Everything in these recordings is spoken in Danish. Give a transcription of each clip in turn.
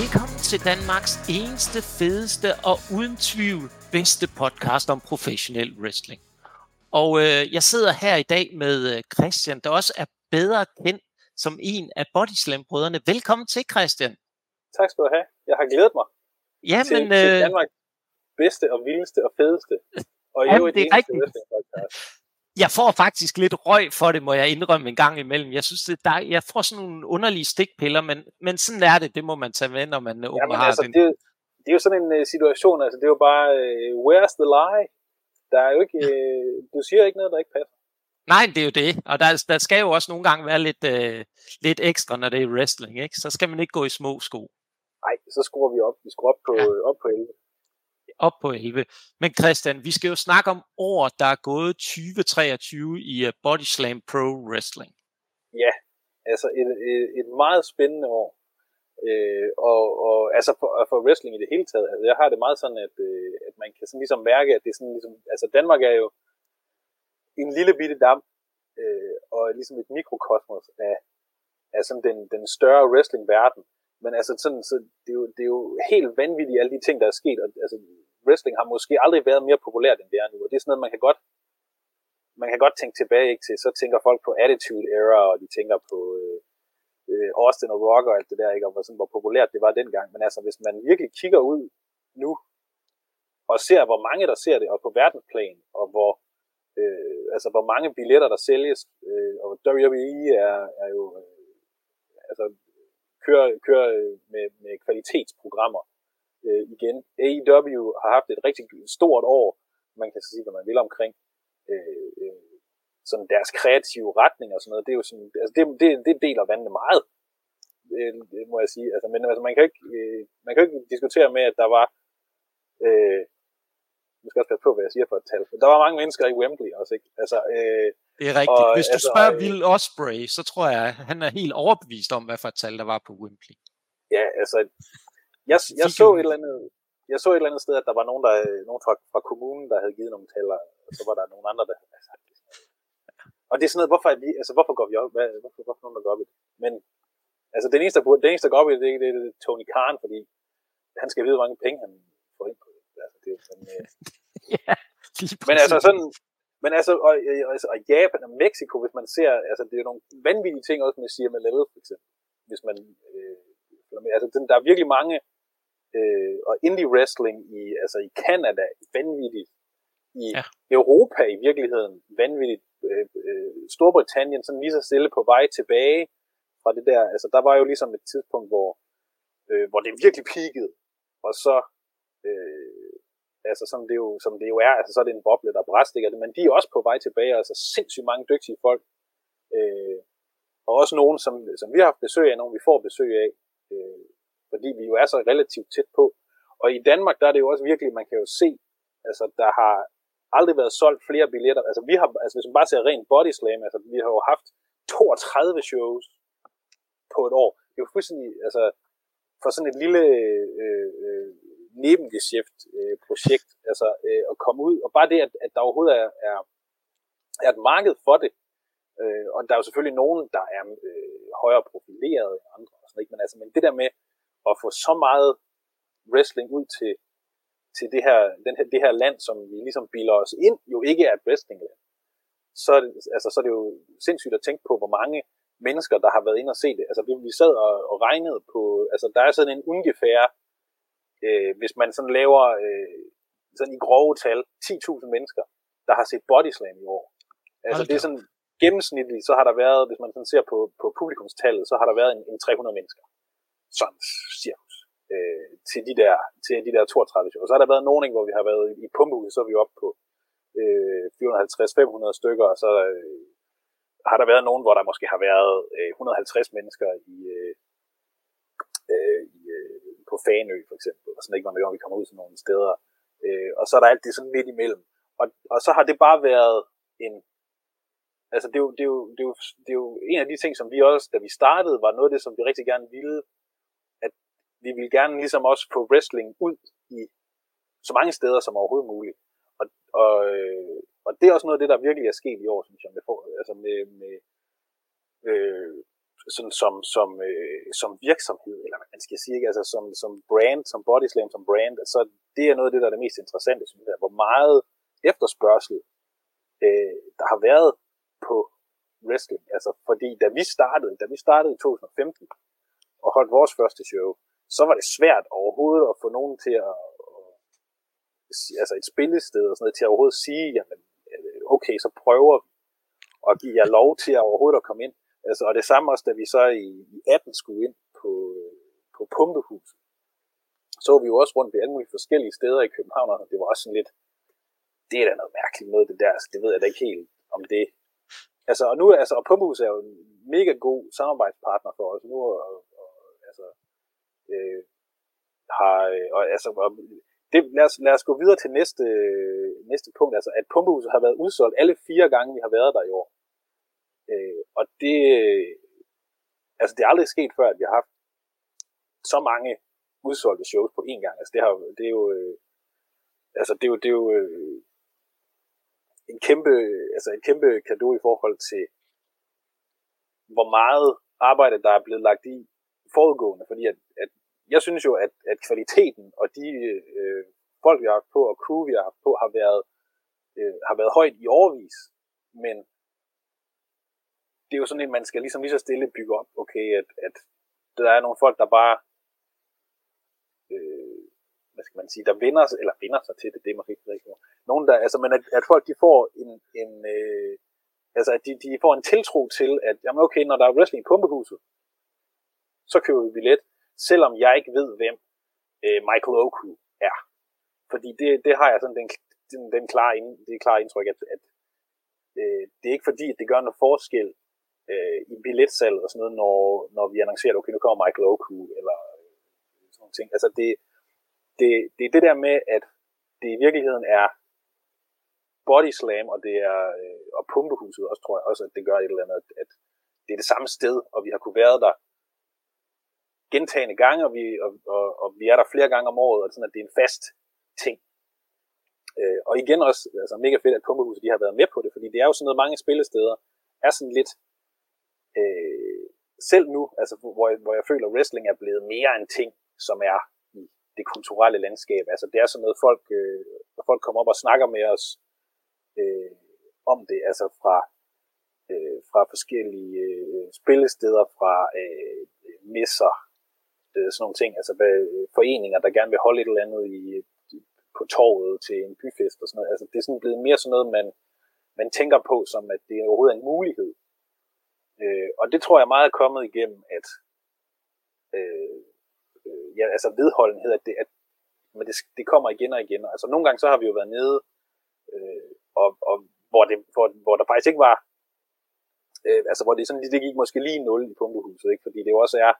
Velkommen til Danmarks eneste, fedeste og uden tvivl bedste podcast om professionel wrestling. Og øh, jeg sidder her i dag med øh, Christian, der også er bedre kendt som en af Bodyslam-brødrene. Velkommen til, Christian. Tak skal du have. Jeg har glædet mig ja, til, men, til øh, Danmarks bedste og vildeste og fedeste. Og Jamen, jo et det er rigtigt. Jeg får faktisk lidt røg for det, må jeg indrømme en gang imellem. Jeg synes, det der, jeg får sådan nogle underlige stikpiller, men, men sådan er det. Det må man tage med, når man øh, Jamen, har altså, den. det, det er jo sådan en uh, situation, altså det er jo bare, uh, where's the lie? Der er jo ikke, uh, du siger ikke noget, der ikke passer. Nej, det er jo det. Og der, der skal jo også nogle gange være lidt, øh, lidt ekstra, når det er wrestling. Ikke? Så skal man ikke gå i små sko. Nej, så skruer vi op. Vi skruer op på, ja. op på 11. Op på 11. Men Christian, vi skal jo snakke om år, der er gået 2023 i øh, Body Slam Pro Wrestling. Ja, altså et, et, et meget spændende år. Øh, og, og altså for, for wrestling i det hele taget, altså jeg har det meget sådan, at, øh, at man kan sådan ligesom mærke, at det er sådan ligesom, altså Danmark er jo en lille bitte dam, øh, og ligesom et mikrokosmos af, af sådan den, den større wrestling-verden. Men altså sådan, så det, er jo, det er jo helt vanvittigt, alle de ting, der er sket. Og, altså, wrestling har måske aldrig været mere populært, end det er nu. Og det er sådan noget, man kan godt, man kan godt tænke tilbage ikke, til. Så tænker folk på Attitude Era, og de tænker på øh, øh, Austin og Rock og alt det der, ikke? og hvor, sådan, hvor populært det var dengang. Men altså, hvis man virkelig kigger ud nu, og ser, hvor mange der ser det, og på verdensplan, og hvor, øh, altså, hvor mange billetter der sælges, øh, og WWE er, er jo, øh, altså, kører, kører med, med kvalitetsprogrammer øh, igen. AEW har haft et rigtig stort år, man kan sige, hvad man vil omkring øh, øh, sådan deres kreative retning og sådan noget. Det er jo sådan, altså det, det, det deler vandene meget, øh, må jeg sige. Altså, men altså, man kan ikke, øh, man kan ikke diskutere med, at der var, øh, nu skal også passe på, hvad jeg siger for et tal, der var mange mennesker i Wembley også, ikke? Altså, øh, Det er rigtigt. Og, Hvis du altså, spørger øh, Will Osprey, så tror jeg, han er helt overbevist om, hvad for et tal der var på Wembley. Ja, altså, jeg, jeg så et eller andet, jeg så et eller andet sted, at der var nogen, der, nogen fra, fra kommunen, der havde givet nogle taler, og så var der nogle andre, der altså. Og det er sådan noget, hvorfor, vi, altså, hvorfor går vi op? Hvad, hvorfor, hvorfor nogen, der går op i det? Men, altså, den eneste, der, burde- den eneste, der går op i det, det, er- det er Tony Khan, fordi han skal vide, hvor mange penge han får ind på det. Altså, det er sådan, øh, ja, men altså sådan, men altså, og, og, altså, og Japan og Mexico, hvis man ser, altså det er jo nogle vanvittige ting også med CMLL, for eksempel, hvis man, øh, altså den, der er virkelig mange, øh, og indie wrestling i, altså i Canada, vanvittigt, i Ja. Europa i virkeligheden, vanvittigt, øh, øh, Storbritannien sådan lige så stille på vej tilbage fra det der, altså der var jo ligesom et tidspunkt, hvor, øh, hvor det virkelig peakede, og så, øh, altså som det, jo, som det jo er, altså så er det en boble, der bræstikker det, men de er også på vej tilbage, altså sindssygt mange dygtige folk, øh, og også nogen, som, som vi har haft besøg af, nogen vi får besøg af, øh, fordi vi jo er så relativt tæt på. Og i Danmark, der er det jo også virkelig, man kan jo se, altså der har aldrig været solgt flere billetter, altså vi har, altså hvis man bare ser rent body slam, altså vi har jo haft 32 shows på et år. Det er jo fuldstændig, altså for sådan et lille øh, øh, nebengeschæft øh, projekt, altså øh, at komme ud, og bare det, at, at der overhovedet er, er, er et marked for det, øh, og der er jo selvfølgelig nogen, der er øh, højere profileret end andre, og sådan, ikke? Men, altså, men det der med at få så meget wrestling ud til, til det, her, den her, det her land, som vi ligesom bilder os ind, jo ikke er et wrestlingland, så, er det- altså, så er det jo sindssygt at tænke på, hvor mange mennesker, der har været inde og se det. Altså, vi, vi sad og, og regnede på, altså, der er sådan en ungefær, øh, hvis man sådan laver øh, sådan i grove tal, 10.000 mennesker, der har set Bodyslam i år. Altså, det er da sådan gennemsnitligt, så har der været, hvis man sådan ser på, på publikumstallet, så har der været en, en 300 mennesker. Sådan cirkus. Øh, til, de der, til de der 32 shows. Så har der været nogen, hvor vi har været i pumpehuset, så er vi oppe på øh, 450-500 stykker, og så øh, har der været nogen, hvor der måske har været øh, 150 mennesker i, øh, øh, i, øh, på Fanø for eksempel, og sådan ikke, når vi kommer ud til nogle steder. Øh, og så er der alt det sådan midt imellem. Og, og så har det bare været en, altså det er, jo, det, er jo, det, er jo, det er jo en af de ting, som vi også, da vi startede, var noget af det, som vi rigtig gerne ville, vi vil gerne ligesom også få wrestling ud i så mange steder som overhovedet muligt. Og, og, øh, og det er også noget af det, der virkelig er sket i år, synes jeg, med, altså med, med øh, sådan som, som, øh, som virksomhed, eller man skal sige, ikke? altså som, som brand, som Bodyslam som brand, altså det er noget af det, der er det mest interessante, synes jeg, hvor meget efterspørgsel øh, der har været på wrestling. Altså fordi da vi startede, da vi startede i 2015 og holdt vores første show, så var det svært overhovedet at få nogen til at, altså et spillested og sådan noget, til at overhovedet sige, jamen øh, okay, så prøver vi at give jer lov til at overhovedet at komme ind. Altså, og det samme også, da vi så i, i 18 skulle ind på, øh, på pumpehuset, så vi jo også rundt ved alle mulige forskellige steder i København, og det var også sådan lidt, det er da noget mærkeligt noget, det der, så det ved jeg da ikke helt, om det. Altså, og nu, altså, og Pumpehuset er jo en mega god samarbejdspartner for os nu, og, øh, har, øh, og, altså, og, det, lad, os, lad os gå videre til næste, næste punkt, altså at Pumpehuset har været udsolgt alle fire gange, vi har været der i år. Øh, og det, altså det er aldrig sket før, at vi har haft så mange udsolgte shows på én gang. Altså det, har, det er jo, øh, altså det er jo, det er jo øh, en kæmpe, altså en kæmpe kado i forhold til, hvor meget arbejde, der er blevet lagt i forudgående, fordi at, at jeg synes jo, at, at kvaliteten og de øh, folk, vi har haft på, og crew, vi har haft på, har været, øh, har været højt i overvis. Men det er jo sådan, at man skal ligesom lige så stille bygge op, okay, at, at der er nogle folk, der bare, øh, hvad skal man sige, der vinder, eller vinder sig til det, det er måske ikke rigtigt. Nogen, der, altså, men at, at folk, de får en, en øh, altså, at de, de får en tiltro til, at, jamen okay, når der er wrestling i pumpehuset, så køber vi billet, selvom jeg ikke ved, hvem øh, Michael Oku er. Fordi det, det har jeg sådan den, den, den klare, ind, det klare indtryk, at, at øh, det er ikke fordi, at det gør noget forskel øh, i billetsalg og sådan noget, når, når vi annoncerer, okay, nu kommer Michael Oku, eller øh, sådan nogle ting. Altså det, det, det er det der med, at det i virkeligheden er body slam, og det er øh, og pumpehuset også, tror jeg også, at det gør et eller andet, at, at det er det samme sted, og vi har kunne være der gentagende gange, og vi, og, og, og vi er der flere gange om året, og sådan, at det er en fast ting. Øh, og igen også, altså mega fedt, at Pumpehuset de har været med på det, fordi det er jo sådan noget, mange spillesteder er sådan lidt, øh, selv nu, altså hvor jeg, hvor jeg føler, at wrestling er blevet mere en ting, som er i det kulturelle landskab. Altså det er sådan noget, folk, øh, når folk kommer op og snakker med os øh, om det, altså fra, øh, fra forskellige øh, spillesteder, fra øh, messer, Øh, sådan nogle ting, altså øh, foreninger, der gerne vil holde et eller andet i, på torvet til en byfest og sådan noget. Altså det er sådan blevet mere sådan noget, man, man tænker på, som at det overhovedet er en mulighed. Øh, og det tror jeg meget er kommet igennem, at øh, øh, ja, altså vedholdenhed, at det, at, men det, det kommer igen og igen. Altså nogle gange så har vi jo været nede, øh, og, og hvor, det, hvor, hvor der faktisk ikke var, øh, altså hvor det sådan, det gik måske lige nul i pumpehuset, ikke? fordi det jo også er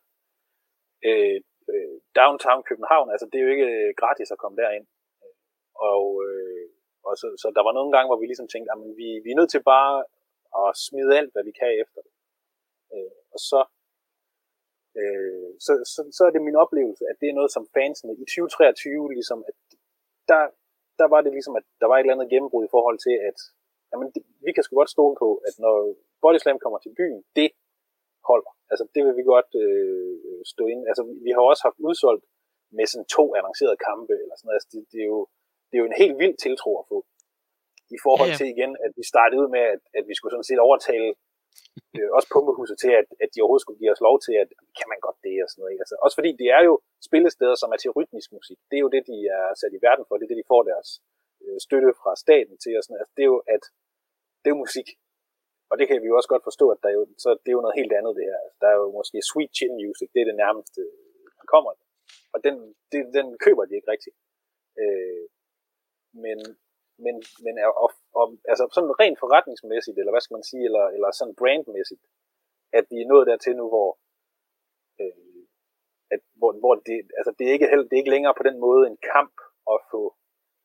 øh, øh, downtown København, altså det er jo ikke øh, gratis at komme derind. Og, øh, og så, så der var nogle gange, hvor vi ligesom tænkte, at vi, vi er nødt til bare at smide alt, hvad vi kan efter det. Øh, og så, øh, så, så, så er det min oplevelse, at det er noget, som fansene i 2023, ligesom, at der, der var det ligesom, at der var et eller andet gennembrud i forhold til, at jamen, det, vi kan sgu godt stole på, at når Body Slam kommer til byen, det holder. Altså, det vil vi godt øh, stå ind. Altså, vi har også haft udsolgt med sådan to annoncerede kampe, eller sådan noget. Altså, det, det, er jo, det er jo en helt vild tiltro at få. I forhold ja, ja. til igen, at vi startede ud med, at, at vi skulle sådan set overtale øh, også pumpehuset til, at, at de overhovedet skulle give os lov til, at kan man godt det og sådan noget. Ikke? Altså, også fordi det er jo spillesteder, som er til rytmisk musik. Det er jo det, de er sat i verden for. Det er det, de får deres øh, støtte fra staten til. Og sådan Altså, det er jo, at det er musik. Og det kan vi jo også godt forstå, at der er jo, så det er jo noget helt andet det her. Altså, der er jo måske sweet chin music, det er det nærmeste, der kommer. Og den, det, den køber de ikke rigtigt. Øh, men, men, men er, og, og, altså sådan rent forretningsmæssigt, eller hvad skal man sige, eller, eller sådan brandmæssigt, at vi er nået dertil nu, hvor, øh, at, hvor, hvor det, altså det, er ikke, det er ikke længere på den måde en kamp at få,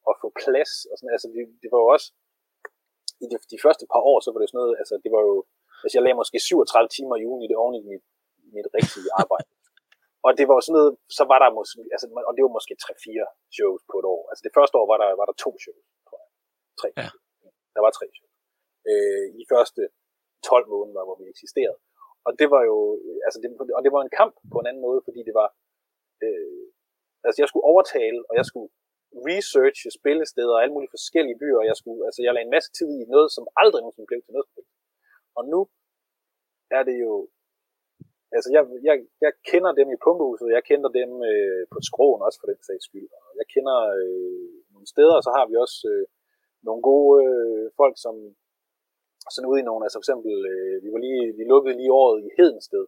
at få plads. Og sådan, altså det, det var jo også, i de, de første par år, så var det sådan noget, altså det var jo, altså jeg lagde måske 37 timer i ugen i det oven i mit, mit rigtige arbejde. og det var jo sådan noget, så var der måske, altså, og det var måske 3-4 shows på et år. Altså det første år var der, var der to shows, tror jeg. Tre. Ja. Der var tre shows. Øh, I første 12 måneder, hvor vi eksisterede. og det var jo, altså det, og det var en kamp på en anden måde, fordi det var, øh, altså jeg skulle overtale, og jeg skulle researche spillesteder og alle mulige forskellige byer, og jeg skulle, altså jeg lagde en masse tid i noget, som aldrig nogensinde blev til noget. Og nu er det jo, altså jeg, jeg, jeg kender dem i pumpehuset, jeg kender dem øh, på skroen også for den sags skyld, og jeg kender øh, nogle steder, og så har vi også øh, nogle gode øh, folk, som sådan ude i nogle, altså for eksempel, øh, vi, var lige, vi lukkede lige året i Hedensted,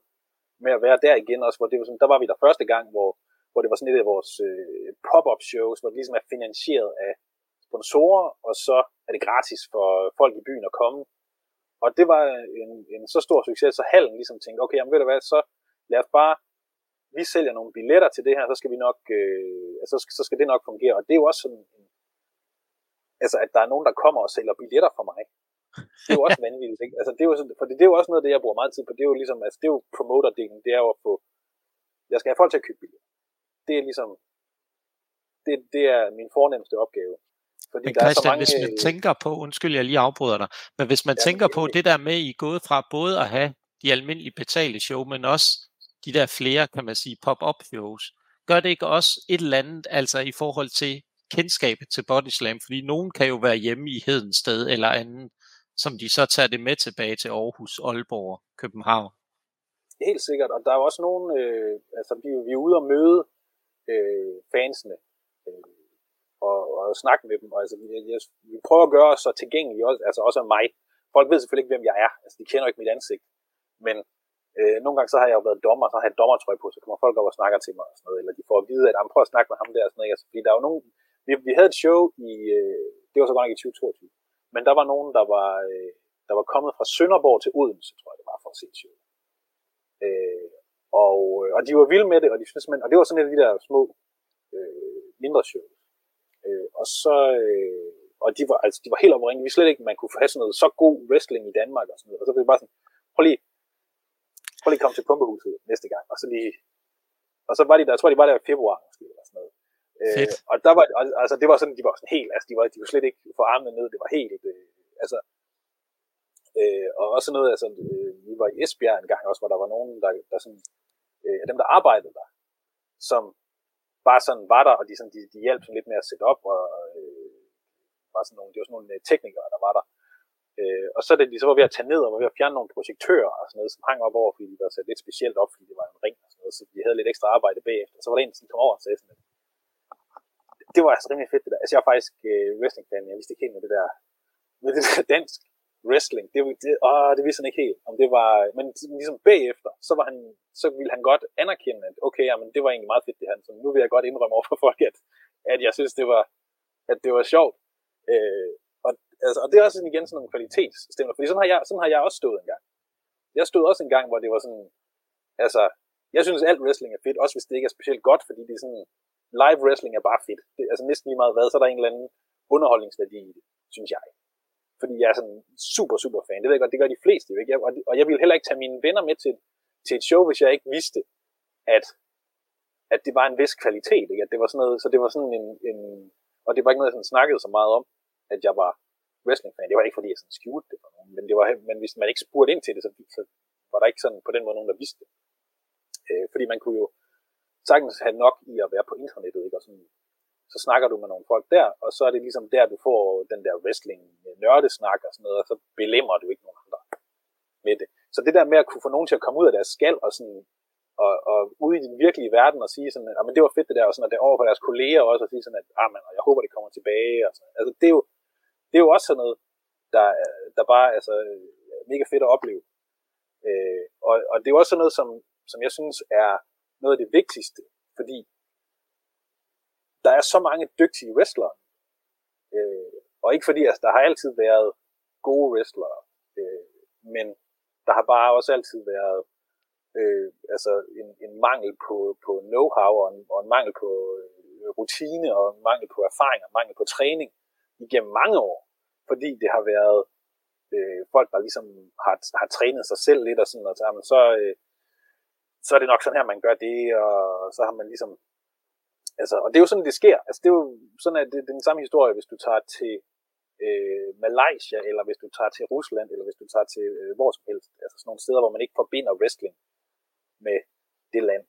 med at være der igen også, hvor det var sådan, der var vi der første gang, hvor, hvor det var sådan et af vores øh, pop-up shows, hvor det ligesom er finansieret af sponsorer, og så er det gratis for folk i byen at komme. Og det var en, en så stor succes, så hallen ligesom tænkte, okay, jamen ved du hvad, så lad os bare, vi sælger nogle billetter til det her, så skal vi nok, øh, altså, så, skal, så skal det nok fungere. Og det er jo også sådan, altså at der er nogen, der kommer og sælger billetter for mig. Det er jo også vanvittigt, ikke? Altså, det er jo, sådan, for det, det er jo også noget af det, jeg bruger meget tid på. Det er jo ligesom, altså, det er jo promoter-delen, det er jo at få, jeg skal have folk til at købe billetter. Det er ligesom, det, det er min fornemmeste opgave. Fordi men der Christian, er så mange... hvis man tænker på, undskyld, jeg lige afbryder dig, men hvis man ja, tænker på det der med, I er gået fra både at have de almindelige betalte show, men også de der flere, kan man sige, pop-up shows, gør det ikke også et eller andet, altså i forhold til kendskabet til Body Slam, fordi nogen kan jo være hjemme i Hedensted eller anden, som de så tager det med tilbage til Aarhus, Aalborg, København. Helt sikkert, og der er jo også nogen, øh, altså vi, vi er ude og møde øh, fansene, øh, og, og snakke med dem, og altså, jeg, jeg, vi prøver at gøre os så tilgængelige, også, altså også af mig. Folk ved selvfølgelig ikke, hvem jeg er, altså de kender ikke mit ansigt, men øh, nogle gange så har jeg jo været dommer, så har jeg et på, så kommer folk over og snakker til mig, og sådan noget, eller de får at vide, at prøv at snakke med ham der, og sådan noget, altså, fordi der er jo nogen, vi, vi havde et show i, øh, det var så godt nok i 2022, men der var nogen, der var, øh, der var kommet fra Sønderborg til Odense, tror jeg det var, for at se show. Øh, og, øh, og de var vilde med det, og, de synes, men, og det var sådan et af de der små, øh, mindre shows. Øh, og så, øh, og de var, altså, de var helt opringet. Vi slet ikke, man kunne have sådan noget så god wrestling i Danmark og sådan noget. Og så blev det bare sådan, prøv lige, prøv lige at komme til pumpehuset næste gang. Og så lige, og så var de der, jeg tror, de var der i februar måske, eller sådan noget. Øh, og der var, altså det var sådan, de var sådan helt, altså de var, de var slet ikke for armene ned, det var helt, øh, altså, øh, og også noget, altså, øh, vi var i Esbjerg en gang også, hvor der var nogen, der, der sådan, øh, dem der arbejdede der, som bare sådan var der, og de, sådan, de, de hjalp sådan lidt med at sætte op, og øh, var sådan nogle, det var sådan nogle øh, teknikere, der var der. Øh, og så da de så var ved at tage ned og var ved at fjerne nogle projektører og sådan noget, som hang op over, fordi de var sat lidt specielt op, fordi det var en ring og sådan noget, så de havde lidt ekstra arbejde bagefter. Så var der en, der kom over og sagde sådan, det var altså rimelig fedt det der. Altså jeg er faktisk øh, wrestling-fan, jeg vidste ikke helt med det der, med det der dansk wrestling. Det, det, åh, det vidste han ikke helt, om det var, men ligesom bagefter, så, var han, så ville han godt anerkende, at okay, jamen, det var egentlig meget fedt det han, så nu vil jeg godt indrømme over for folk, at, at jeg synes, det var, at det var sjovt. Øh, og, altså, og det er også igen sådan nogle kvalitetsstemmer, fordi sådan har, jeg, sådan har jeg også stået en gang. Jeg stod også en gang, hvor det var sådan, altså, jeg synes, alt wrestling er fedt, også hvis det ikke er specielt godt, fordi det er sådan, live wrestling er bare fedt. Det, altså næsten lige meget hvad, så er der en eller anden underholdningsværdi i det, synes jeg. Fordi jeg er sådan super, super fan. Det ved jeg godt, det gør de fleste jo ikke. Jeg, og, og jeg ville heller ikke tage mine venner med til, til et show, hvis jeg ikke vidste, at, at det var en vis kvalitet. Ikke? At det var sådan noget, så det var sådan en, en og det var ikke noget, jeg sådan snakkede så meget om, at jeg var wrestling-fan. Det var ikke, fordi jeg sådan skjulte det for nogen, men, det var, men hvis man ikke spurgte ind til det, så, så var der ikke sådan på den måde nogen, der vidste det. Øh, fordi man kunne jo, sagtens have nok i at være på internettet, ikke? Og sådan, så snakker du med nogle folk der, og så er det ligesom der, du får den der wrestling nørdesnak og sådan noget, og så belemmer du ikke nogen andre med det. Så det der med at kunne få nogen til at komme ud af deres skal og sådan og, og ude i den virkelige verden og sige sådan, at men det var fedt det der, og sådan, at det over for deres kolleger også, og sige sådan, at ah, man, jeg håber, det kommer tilbage. Og sådan. Altså, det er, jo, det er jo også sådan noget, der, der bare altså, er mega fedt at opleve. Øh, og, og det er jo også sådan noget, som, som jeg synes er noget af det vigtigste, fordi der er så mange dygtige wrestlere. Øh, og ikke fordi, altså, der har altid været gode wrestlere, øh, men der har bare også altid været øh, altså en, en mangel på, på know-how og en, og en mangel på øh, rutine og en mangel på erfaring og mangel på træning igennem mange år, fordi det har været øh, folk, der ligesom har, har trænet sig selv lidt og sådan, noget, så, jamen, så, øh, så er det nok sådan her, man gør det, og så har man ligesom, altså, og det er jo sådan, det sker, altså det er jo sådan, at det, det er den samme historie, hvis du tager til øh, Malaysia, eller hvis du tager til Rusland, eller hvis du tager til øh, hvor som helst, altså sådan nogle steder, hvor man ikke forbinder wrestling med det land,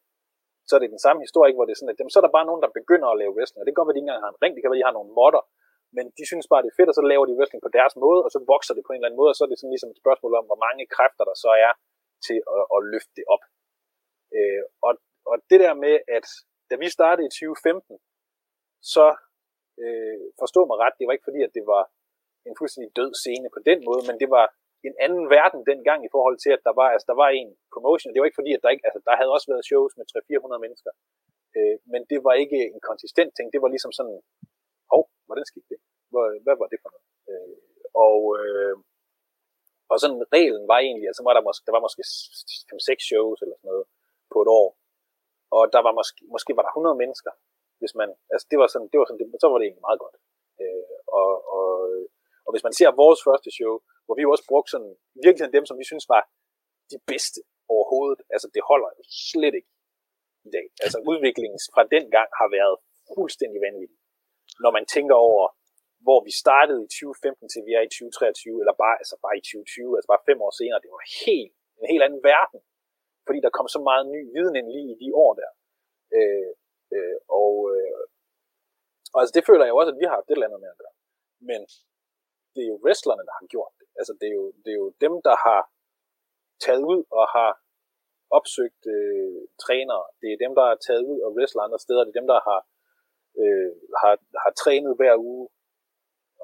så er det den samme historie, hvor det er sådan, at dem, så er der bare nogen, der begynder at lave wrestling, og det kan godt være, at de ikke engang har en ring, det kan være, at de har nogle modder, men de synes bare, det er fedt, og så laver de wrestling på deres måde, og så vokser det på en eller anden måde, og så er det sådan ligesom et spørgsmål om, hvor mange kræfter der så er til at, at løfte det op. Øh, og, og det der med, at da vi startede i 2015, så øh, forstå mig ret, det var ikke fordi, at det var en fuldstændig død scene på den måde, men det var en anden verden dengang i forhold til, at der var, altså, der var en promotion. Det var ikke fordi, at der ikke, altså, der havde også været shows med 300-400 mennesker, øh, men det var ikke en konsistent ting. Det var ligesom sådan, hov, hvordan skete det? Hvad, hvad var det for noget? Øh, og, øh, og sådan reglen var egentlig, altså var der, måske, der var måske 5-6 shows eller sådan noget på et år, og der var måske, måske var der 100 mennesker, hvis man, altså det var sådan, det var sådan, det, så var det egentlig meget godt. Øh, og, og, og hvis man ser vores første show, hvor vi jo også brugte sådan, virkelig dem, som vi synes var de bedste overhovedet, altså det holder jo slet ikke i dag. Altså udviklingen fra den gang har været fuldstændig vanvittig. Når man tænker over, hvor vi startede i 2015 til vi er i 2023, eller bare, altså bare i 2020, altså bare fem år senere, det var helt, en helt anden verden. Fordi der kom så meget ny viden ind lige i de år der. Øh, øh, og, øh, og altså det føler jeg jo også, at vi har haft et eller andet med at gøre. Men det er jo wrestlerne, der har gjort det. Altså det er jo, det er jo dem, der har taget ud og har opsøgt øh, trænere. Det er dem, der har taget ud og wrestler andre steder. Det er dem, der har, øh, har, har trænet hver uge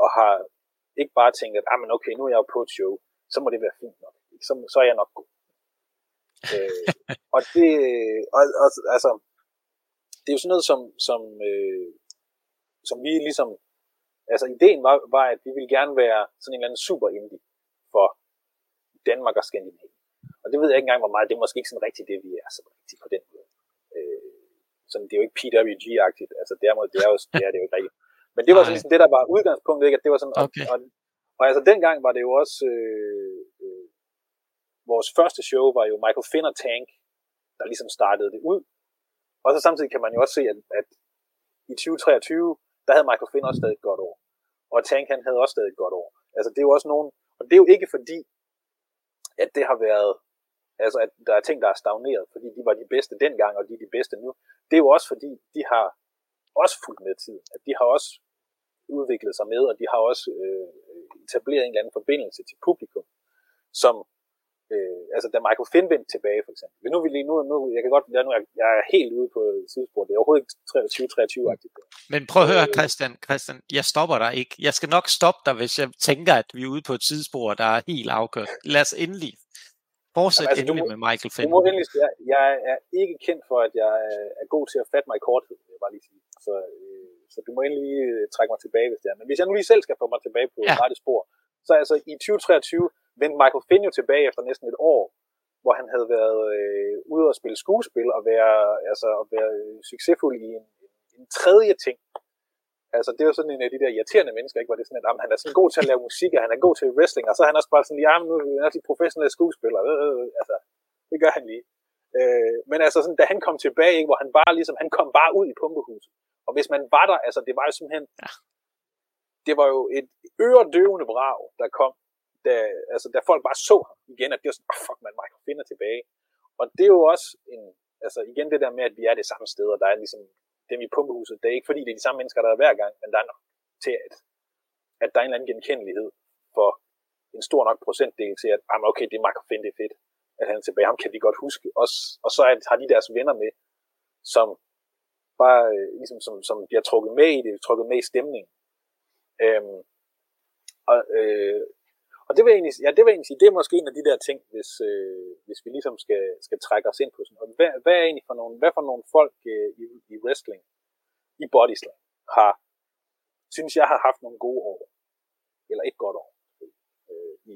og har ikke bare tænkt, at ah, men okay, nu er jeg jo på et show, så må det være fint nok. Så, så er jeg nok god øh, og det, og, og, altså, det er jo sådan noget, som, som, øh, som vi ligesom, altså ideen var, var, at vi ville gerne være sådan en eller anden super indie for Danmark og Skandinavien. Og det ved jeg ikke engang, hvor meget, det er måske ikke sådan rigtigt det, vi er så rigtigt på den måde. Øh, sådan, det er jo ikke PWG-agtigt, altså er, det er, jo, det er det jo ikke rigtigt. Men det var sådan ligesom det, der var udgangspunktet, ikke? at det var sådan, okay. og, og, og altså dengang var det jo også, øh, vores første show var jo Michael Finner Tank, der ligesom startede det ud. Og så samtidig kan man jo også se, at, at i 2023, der havde Michael Finner også stadig et godt år. Og Tank han havde også stadig et godt år. Altså det er jo også nogen, og det er jo ikke fordi, at det har været, altså at der er ting, der er stagneret, fordi de var de bedste dengang, og de er de bedste nu. Det er jo også fordi, de har også fulgt med tiden. At de har også udviklet sig med, og de har også øh, etableret en eller anden forbindelse til publikum, som Øh, altså da Michael Finn vendte tilbage, for eksempel. Men nu, vil lige, nu, nu, jeg kan godt, jeg, nu, jeg er helt ude på sidespor. Det er overhovedet ikke 23-23-agtigt. Men prøv at høre, øh, Christian, Christian, jeg stopper dig ikke. Jeg skal nok stoppe dig, hvis jeg tænker, at vi er ude på et sidespor, der er helt afgørt. Lad os endelig Fortsæt altså, endelig må, med Michael Finn. Du må endelig, jeg, jeg er ikke kendt for, at jeg er god til at fatte mig i korthed, vil jeg bare lige sige. Så, øh, så du må endelig øh, trække mig tilbage, hvis det er. Men hvis jeg nu lige selv skal få mig tilbage på ja. rette spor, så altså i 2023, vendte Michael Finn jo tilbage efter næsten et år, hvor han havde været øh, ude og spille skuespil og være, altså, og være succesfuld i en, en tredje ting. Altså, det er jo sådan en af de der irriterende mennesker, ikke? hvor det er sådan, at jamen, han er sådan god til at lave musik, og han er god til wrestling, og så er han også bare sådan, ja, nu er han også professionel skuespiller. Øh, øh, øh, altså, det gør han lige. Øh, men altså, sådan, da han kom tilbage, ikke, hvor han bare ligesom, han kom bare ud i pumpehuset. Og hvis man var der, altså, det var jo simpelthen, ja. det var jo et øredøvende brag, der kom da, altså, da folk bare så ham igen, at det var sådan, oh, fuck man, Michael Finn er tilbage. Og det er jo også en, altså igen det der med, at vi er det samme sted, og der er ligesom dem i pumpehuset, det er ikke fordi, det er de samme mennesker, der er hver gang, men der er nok til, at, at der er en eller anden genkendelighed for en stor nok procentdel til, at ah, okay, det er Michael Finn, det er fedt, at han er tilbage, ham kan vi godt huske. Også, og så er, har de deres venner med, som bare øh, ligesom, som, som bliver trukket med i det, trukket med i stemningen. Øhm, og, øh, og det jeg egentlig, ja, det jeg egentlig sige, det er måske en af de der ting, hvis, øh, hvis vi ligesom skal, skal trække os ind på sådan noget. Hvad, hvad er egentlig for nogle, hvad for nogle folk øh, i, i wrestling, i bodyslam, har, synes jeg har haft nogle gode år, eller et godt år, øh, i,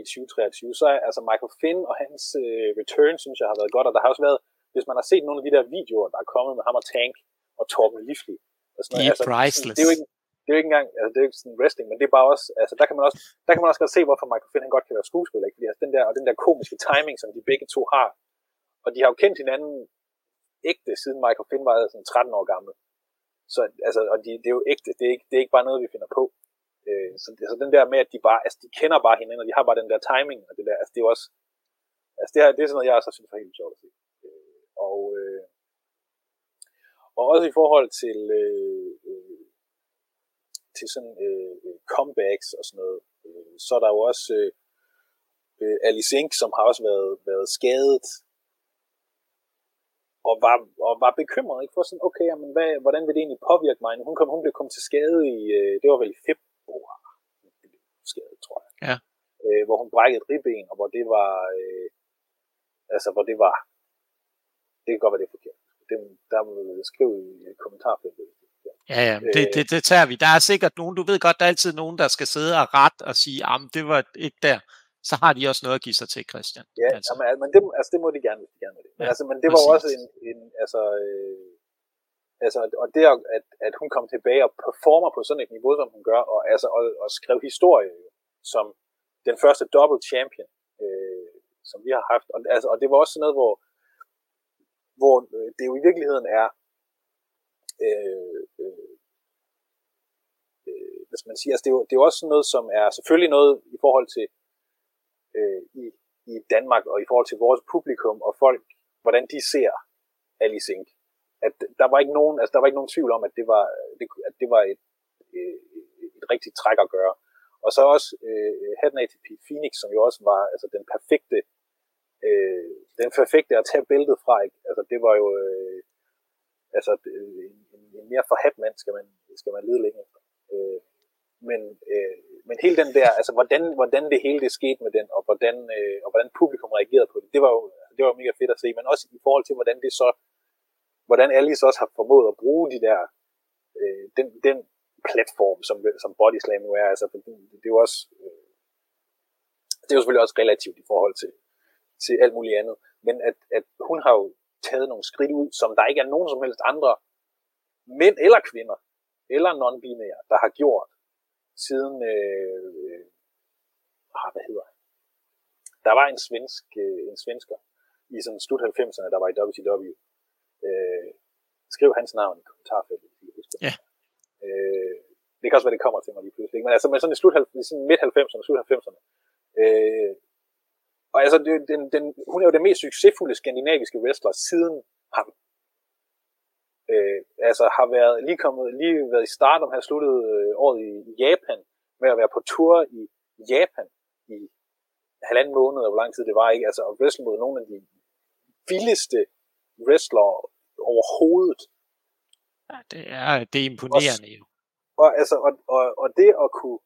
i 2023, så er altså Michael Finn og hans øh, return, synes jeg har været godt, og der har også været, hvis man har set nogle af de der videoer, der er kommet med ham og Tank og Torben Lifley, og sådan noget, altså, priceless. Det er jo ikke, det er jo ikke engang, altså det er jo ikke sådan wrestling, men det er bare også, altså der kan man også, der kan man også godt se, hvorfor Michael Finn han godt kan være skuespiller, ikke? Fordi altså den der, og den der komiske timing, som de begge to har, og de har jo kendt hinanden ægte, siden Michael Finn var sådan 13 år gammel. Så altså, og de, det er jo ægte, det er, ikke, det er ikke bare noget, vi finder på. Øh, så, så den der med, at de bare, altså de kender bare hinanden, og de har bare den der timing, og det der, altså det er jo også, altså det, her, det er sådan noget, jeg også synes er helt sjovt at se. Øh, og, øh, og også i forhold til, øh, øh, til sådan øh, comebacks og sådan noget, øh, så er der jo også øh, øh Alice Inc., som har også været, været skadet og var, og var bekymret, ikke? For sådan, okay, jamen, hvad, hvordan vil det egentlig påvirke mig? Hun, kom, hun blev kommet til skade i, øh, det var vel i februar, skade, tror jeg. Ja. Øh, hvor hun brækkede et ribben, og hvor det var, øh, altså, hvor det var, det kan godt være, det er forkert. Det, der må skrive i kommentarfeltet. Ja, ja, det, det, det tager vi. Der er sikkert nogen, du ved godt, der er altid nogen, der skal sidde og ret og sige, at det var ikke der så har de også noget at give sig til, Christian. Ja, altså. jamen, men, det, altså, det må de gerne, hvis de gerne vil det. Men, ja, altså, men det var præcis. også en, en altså, øh, altså, og det at, at hun kom tilbage og performer på sådan et niveau, som hun gør, og, altså, og, og skrev historie som den første double champion, øh, som vi har haft. Og, altså, og det var også sådan noget, hvor, hvor øh, det jo i virkeligheden er, øh, øh, øh, hvis man siger, altså det, er jo, det er jo også sådan noget, som er selvfølgelig noget i forhold til øh, i, i Danmark og i forhold til vores publikum og folk, hvordan de ser Alice Inc. At der var ikke nogen, altså der var ikke nogen tvivl om, at det var, det, at det var et, et, et rigtigt træk at gøre. Og så også øh, Hatten af til Pete Phoenix, som jo også var altså, den perfekte øh, den perfekte at tage bæltet fra. Ikke? Altså, det var jo øh, altså, øh, en, en mere forhat mand skal man, skal man lede længe efter. Øh, men, øh, men hele den der, altså hvordan, hvordan det hele det skete med den, og hvordan, øh, og hvordan publikum reagerede på det, det var jo det var mega fedt at se, men også i forhold til, hvordan det så, hvordan Alice også har formået at bruge de der, øh, den, den platform, som, som Body Slam nu er, altså det, det er jo også, øh, det er jo selvfølgelig også relativt i forhold til, til alt muligt andet, men at, at hun har jo taget nogle skridt ud, som der ikke er nogen som helst andre mænd eller kvinder, eller non-binære, der har gjort, siden, øh, øh, ah, hvad hedder han? Der var en svensk, øh, en svensker i sådan slut 90'erne, der var i WCW. Øh, skriv hans navn i kommentarfeltet, hvis I husker. Ja. Øh, det kan også være, det kommer til mig lige pludselig. Men altså, men sådan i slut, sådan midt 90'erne, slut 90'erne. Øh, og altså, det, den, den, hun er jo den mest succesfulde skandinaviske wrestler siden ham øh, altså har været lige kommet, lige været i start, om har sluttet øh, året i, Japan, med at være på tur i Japan i halvanden måned, hvor lang tid det var, ikke? Altså at wrestle mod nogle af de vildeste wrestlere overhovedet. Ja, det er, det er imponerende jo. Og, altså, og, og, og det at kunne,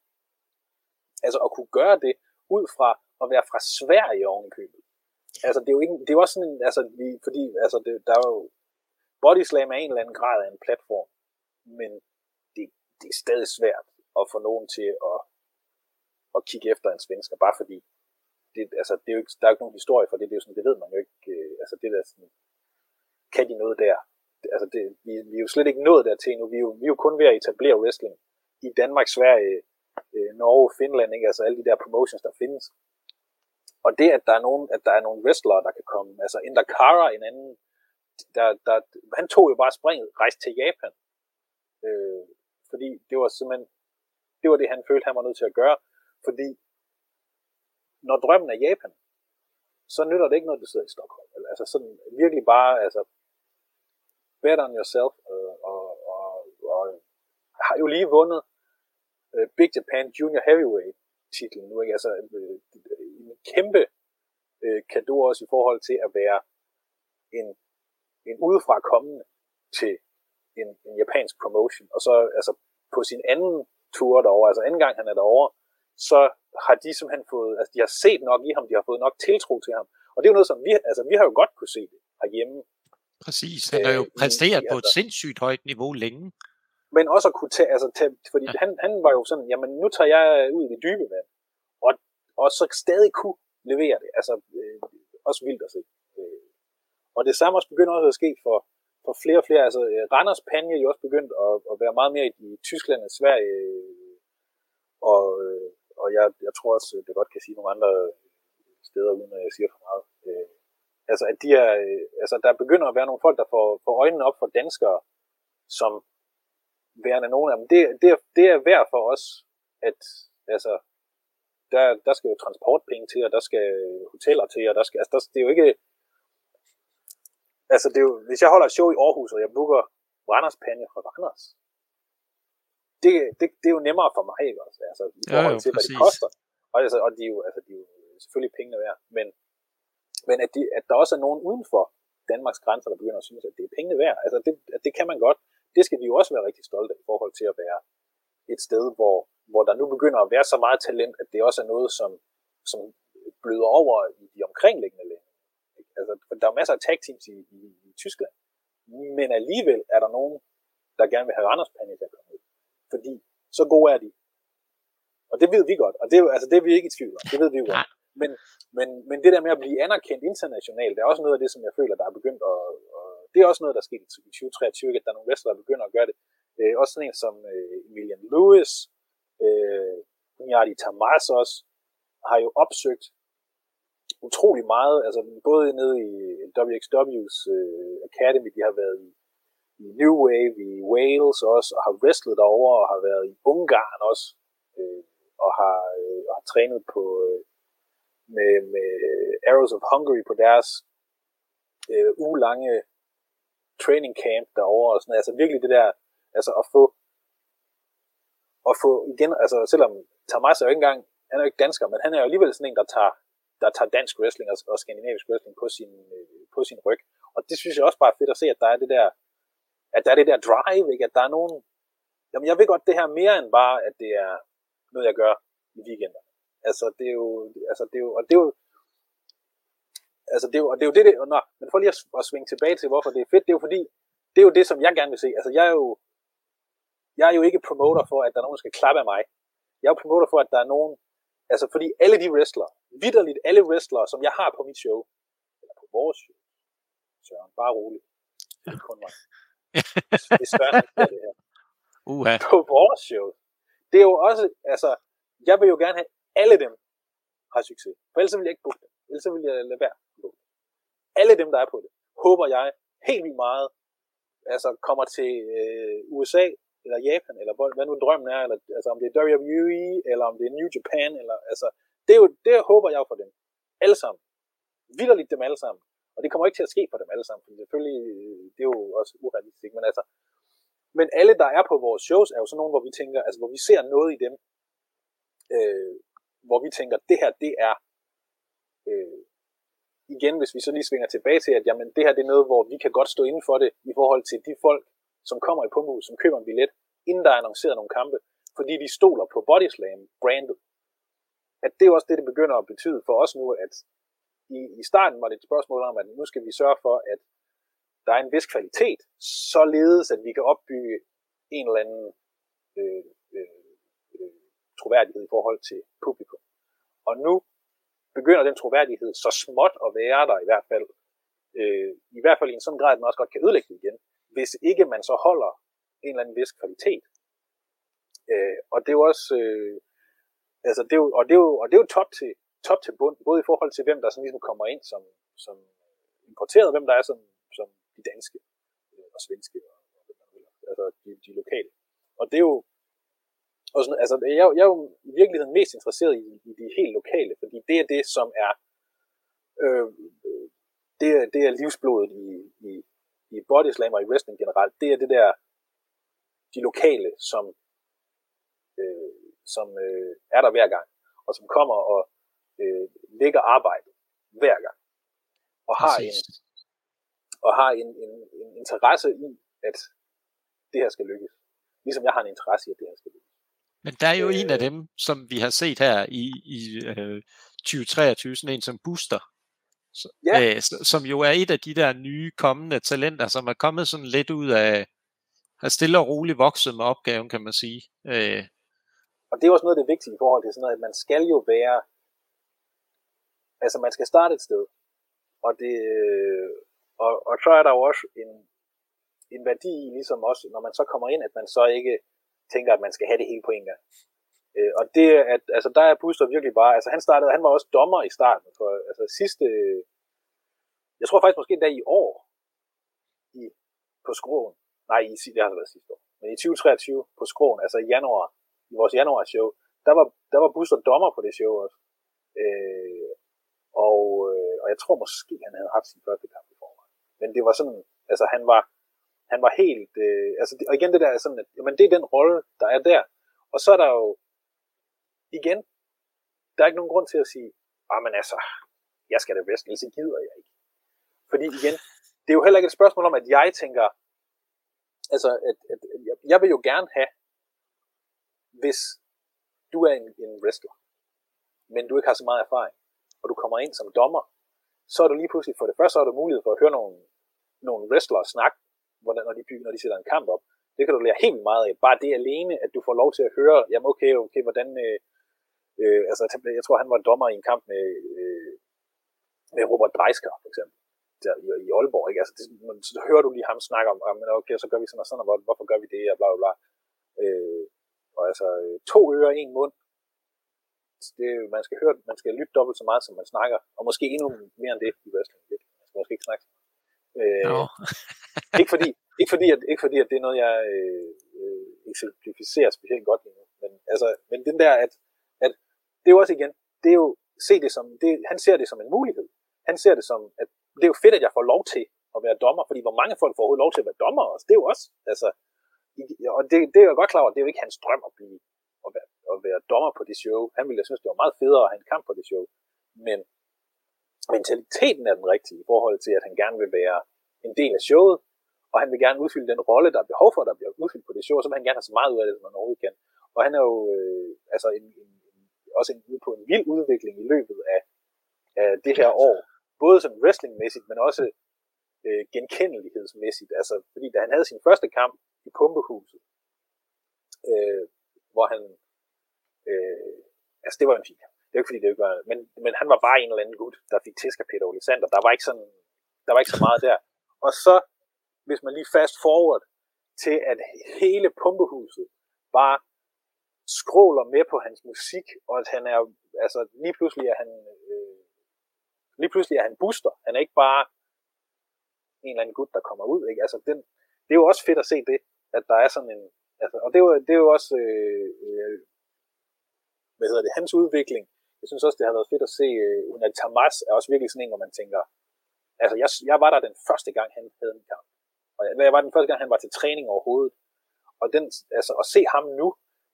altså at kunne gøre det ud fra at være fra Sverige ovenkøbet. Altså, det er jo ikke, det er jo også sådan en, altså, vi, fordi, altså, det, der er jo Body Slam er en eller anden grad af en platform, men det, det er stadig svært at få nogen til at, at kigge efter en svensker, bare fordi det, altså, det er jo ikke, der er jo ikke nogen historie for det, det, er jo sådan, det ved man jo ikke, øh, altså det der sådan, kan de noget der? Altså det, vi, vi er jo slet ikke nået dertil nu, vi er jo, vi er jo kun ved at etablere wrestling i Danmark, Sverige, øh, Norge, Finland, ikke? altså alle de der promotions, der findes. Og det, at der er nogen, at der er nogle wrestlere, der kan komme, altså Indakara, en anden der, der, han tog jo bare springet, rejste til Japan. Øh, fordi det var simpelthen, det var det, han følte, han var nødt til at gøre. Fordi når drømmen er Japan, så nytter det ikke noget, du sidder i Stockholm. Altså sådan virkelig bare, altså, bet on yourself, øh, og, og, og, har jo lige vundet øh, Big Japan Junior Heavyweight titlen nu, ikke? Altså øh, en kæmpe øh, kado også i forhold til at være en en udefra kommende til en, en japansk promotion, og så altså på sin anden tur derovre, altså anden gang han er derovre, så har de simpelthen fået, altså de har set nok i ham, de har fået nok tiltro til ham. Og det er jo noget, som vi, altså vi har jo godt kunne se det herhjemme. Præcis, han har jo øh, præsteret på et sindssygt højt niveau længe. Men også at kunne tage, altså tage, fordi ja. han, han var jo sådan, jamen nu tager jeg ud i det dybe vand, og, og så stadig kunne levere det. Altså, øh, også vildt at se. Og det samme også begynder også at ske for, for flere og flere. Altså, øh, Randers Panje er jo også begyndt at, at være meget mere i, i Tyskland og Sverige. Og, øh, og jeg, jeg tror også, det godt kan sige nogle andre øh, steder, uden at jeg siger for meget. Altså, at de er, altså, der begynder at være nogle folk, der får, får øjnene op for danskere, som værende nogle af dem. Det, det, er, det er værd for os at altså, der, der skal jo transportpenge til, og der skal hoteller til, og der skal, altså, der, det er jo ikke, altså det er jo, hvis jeg holder et show i Aarhus, og jeg booker Randers Panje fra Randers, det, det, det, er jo nemmere for mig, ikke også? Altså, i forhold ja, jo, til, hvad det koster. Og, altså, og de er jo, altså, de er jo selvfølgelig pengene værd, men, men at, de, at der også er nogen uden for Danmarks grænser, der begynder at synes, at det er pengene værd. Altså, det, at det kan man godt. Det skal vi jo også være rigtig stolte af i forhold til at være et sted, hvor, hvor der nu begynder at være så meget talent, at det også er noget, som, som bløder over i de omkringliggende lande. Altså, der er masser af tag teams i, i, i Tyskland, men alligevel er der nogen, der gerne vil have Randers Panje til at komme ud. Fordi så gode er de. Og det ved vi godt, og det, altså, det er vi ikke i tvivl om. Det ved vi jo godt. Men, men, men det der med at blive anerkendt internationalt, det er også noget af det, som jeg føler, der er begyndt at... Og det er også noget, der er sket i 2023, at der er nogle wrestlere, der begynder at gøre det. Øh, også sådan en som øh, Emilian Lewis, øh, Hunyadi Tamas også, har jo opsøgt utrolig meget, altså både nede i WXW's øh, Academy, de har været i, i New Wave, i Wales også, og har wrestlet over og har været i Ungarn også, øh, og, har, øh, og har trænet på, øh, med, med Arrows of Hungary på deres øh, ugelange training camp derovre og sådan Altså virkelig det der, altså at få, at få igen, altså selvom Tamas er jo ikke engang, han er jo ikke dansker, men han er jo alligevel sådan en, der tager, der tager dansk wrestling og, og skandinavisk wrestling på sin, øh, på sin ryg. Og det synes jeg også bare er fedt at se, at der er det der, at der er det der drive, ikke? at der er nogen, jamen jeg ved godt det her mere end bare, at det er noget, jeg gør i weekender. Altså, det er jo, altså, det er jo, og det er jo, altså, det er jo, og det er jo det, det nå, men for lige at, at svinge tilbage til, hvorfor det er fedt, det er jo fordi, det er jo det, som jeg gerne vil se. Altså, jeg er jo, jeg er jo ikke promoter for, at der er nogen, der skal klappe af mig. Jeg er jo promoter for, at der er nogen, altså fordi alle de wrestlere, vidderligt alle wrestlere, som jeg har på mit show, eller på vores show, Søren, bare roligt. Det er kun mig. Det er svært, det her. På vores show. Det er jo også, altså, jeg vil jo gerne have alle dem har succes. For ellers vil jeg ikke booke dem. Ellers vil jeg lade være på Alle dem, der er på det, håber jeg helt vildt meget, altså kommer til øh, USA, eller Japan, eller hvad nu drømmen er, eller, altså om det er WWE, eller om det er New Japan, eller, altså, det, er jo, det håber jeg for dem. Alle sammen. Vilderligt dem alle sammen. Og det kommer ikke til at ske for dem alle sammen, for selvfølgelig, øh, det er jo også urealistisk, men altså, men alle, der er på vores shows, er jo sådan nogle, hvor vi tænker, altså hvor vi ser noget i dem, øh, hvor vi tænker, det her, det er, øh, igen, hvis vi så lige svinger tilbage til, at jamen, det her det er noget, hvor vi kan godt stå inden for det, i forhold til de folk, som kommer i Pumpehus, som køber en billet, inden der er annonceret nogle kampe, fordi de stoler på Bodyslam brandet. At det er også det, det begynder at betyde for os nu, at i, i starten var det et spørgsmål om, at nu skal vi sørge for, at der er en vis kvalitet, således at vi kan opbygge en eller anden øh, øh, øh troværdighed i forhold til publikum. Og nu begynder den troværdighed så småt at være der i hvert fald, øh, i hvert fald i en sådan grad, at man også godt kan ødelægge det igen, hvis ikke man så holder en eller anden vis kvalitet. Øh, og det er jo også, øh, altså det er jo, og det er jo, og det er jo top til, top til bund, både i forhold til hvem der sådan ligesom kommer ind som, som importeret, og hvem der er som, som de danske øh, og svenske, og, og, altså de, de lokale. Og det er jo, og sådan, altså, jeg, jeg er jo i virkeligheden mest interesseret i, i de helt lokale, fordi det er det, som er, øh, det, er, det er livsblodet i, i, i bodyslam og i wrestling generelt. Det er det der, de lokale, som, øh, som øh, er der hver gang, og som kommer og øh, lægger arbejde hver gang, og har en, og har en, en, en interesse i, at det her skal lykkes. Ligesom jeg har en interesse i, at det her skal lykkes. Men der er jo øh, en af dem, som vi har set her i, i øh, 2023, sådan en som Booster, ja. øh, som jo er et af de der nye kommende talenter, som er kommet sådan lidt ud af, har stille og roligt vokset med opgaven, kan man sige. Øh. Og det er også noget af det vigtige i forhold til sådan noget, at man skal jo være, altså man skal starte et sted, og det, og, og så er der jo også en, en værdi i, ligesom også, når man så kommer ind, at man så ikke tænker, at man skal have det hele på en gang. Øh, og det, at, altså, der er Buster virkelig bare, altså han startede, han var også dommer i starten, for altså sidste, jeg tror faktisk måske endda i år, i, på skroen, nej, i, det har været sidste år, men i 2023 på skroen, altså i januar, i vores januar show, der var, der var Buster dommer på det show også. Øh, og, øh, og jeg tror måske, han havde haft sin første kamp i forvejen. Men det var sådan, altså han var, han var helt, øh, altså, og igen det der er sådan, at jamen, det er den rolle, der er der. Og så er der jo, igen, der er ikke nogen grund til at sige, ah, men altså, jeg skal da bedst, ellers gider jeg ikke. Fordi igen, det er jo heller ikke et spørgsmål om, at jeg tænker, altså, at, at, at jeg, jeg vil jo gerne have, hvis du er en, en wrestler, men du ikke har så meget erfaring, og du kommer ind som dommer, så er du lige pludselig, for det første, så er du mulighed for at høre nogle, nogle wrestlere snakke, hvordan, når, de, når de sætter en kamp op. Det kan du lære helt meget af. Bare det alene, at du får lov til at høre, jamen okay, okay, hvordan, øh, øh, altså jeg tror, han var dommer i en kamp med, øh, med Robert Dreisker, for eksempel, der, i, i Aalborg, ikke? Altså, det, så hører du lige ham snakke om, men okay, så gør vi sådan og sådan, og hvorfor gør vi det, og bla bla bla. Øh, og altså, to ører, en mund, det, man skal høre, man skal lytte dobbelt så meget, som man snakker, og måske endnu mere end det i wrestling. Man skal måske ikke snakke. Øh, no. ikke fordi, ikke fordi, at, ikke fordi, at det er noget, jeg øh, øh, eksemplificerer specielt godt lige nu. Men, altså, men den der, at det er jo også igen, det er jo, se det som, det, han ser det som en mulighed. Han ser det som, at det er jo fedt, at jeg får lov til at være dommer, fordi hvor mange folk får overhovedet lov til at være dommer også, det er jo også, altså, og det, det er jeg godt klar over, det er jo ikke hans drøm at blive at være, at være dommer på det show. Han ville synes, det var meget federe at have en kamp på det show. Men mentaliteten er den rigtige i forhold til, at han gerne vil være en del af showet, og han vil gerne udfylde den rolle, der er behov for, der bliver udfyldt på det show, så vil han gerne have så meget ud af det, som han overhovedet kan. Og han er jo øh, altså en, en, også en, ude på en vild udvikling i løbet af, af det her år. Både som wrestlingmæssigt, men også øh, genkendelighedsmæssigt. Altså, fordi da han havde sin første kamp i Pumpehuset, øh, hvor han, øh, altså det var en fin kamp. Det er ikke fordi, det ikke var, men, men han var bare en eller anden gut, der fik tæsk af Peter Olisander. Der var ikke sådan, der var ikke så meget der. Og så, hvis man lige fast forward til, at hele pumpehuset bare skråler med på hans musik, og at han er, altså lige pludselig er han, øh, lige pludselig er han booster. Han er ikke bare en eller anden gut, der kommer ud. Ikke? Altså, den, det er jo også fedt at se det, at der er sådan en, altså, og det er jo, det er jo også, øh, øh, hvad hedder det, hans udvikling. Jeg synes også, det har været fedt at se, øh, Unai Tamas er også virkelig sådan en, hvor man tænker, altså jeg, jeg var der den første gang, han havde en kamp. Og jeg, jeg var den første gang, han var til træning overhovedet. Og den, altså, at se ham nu,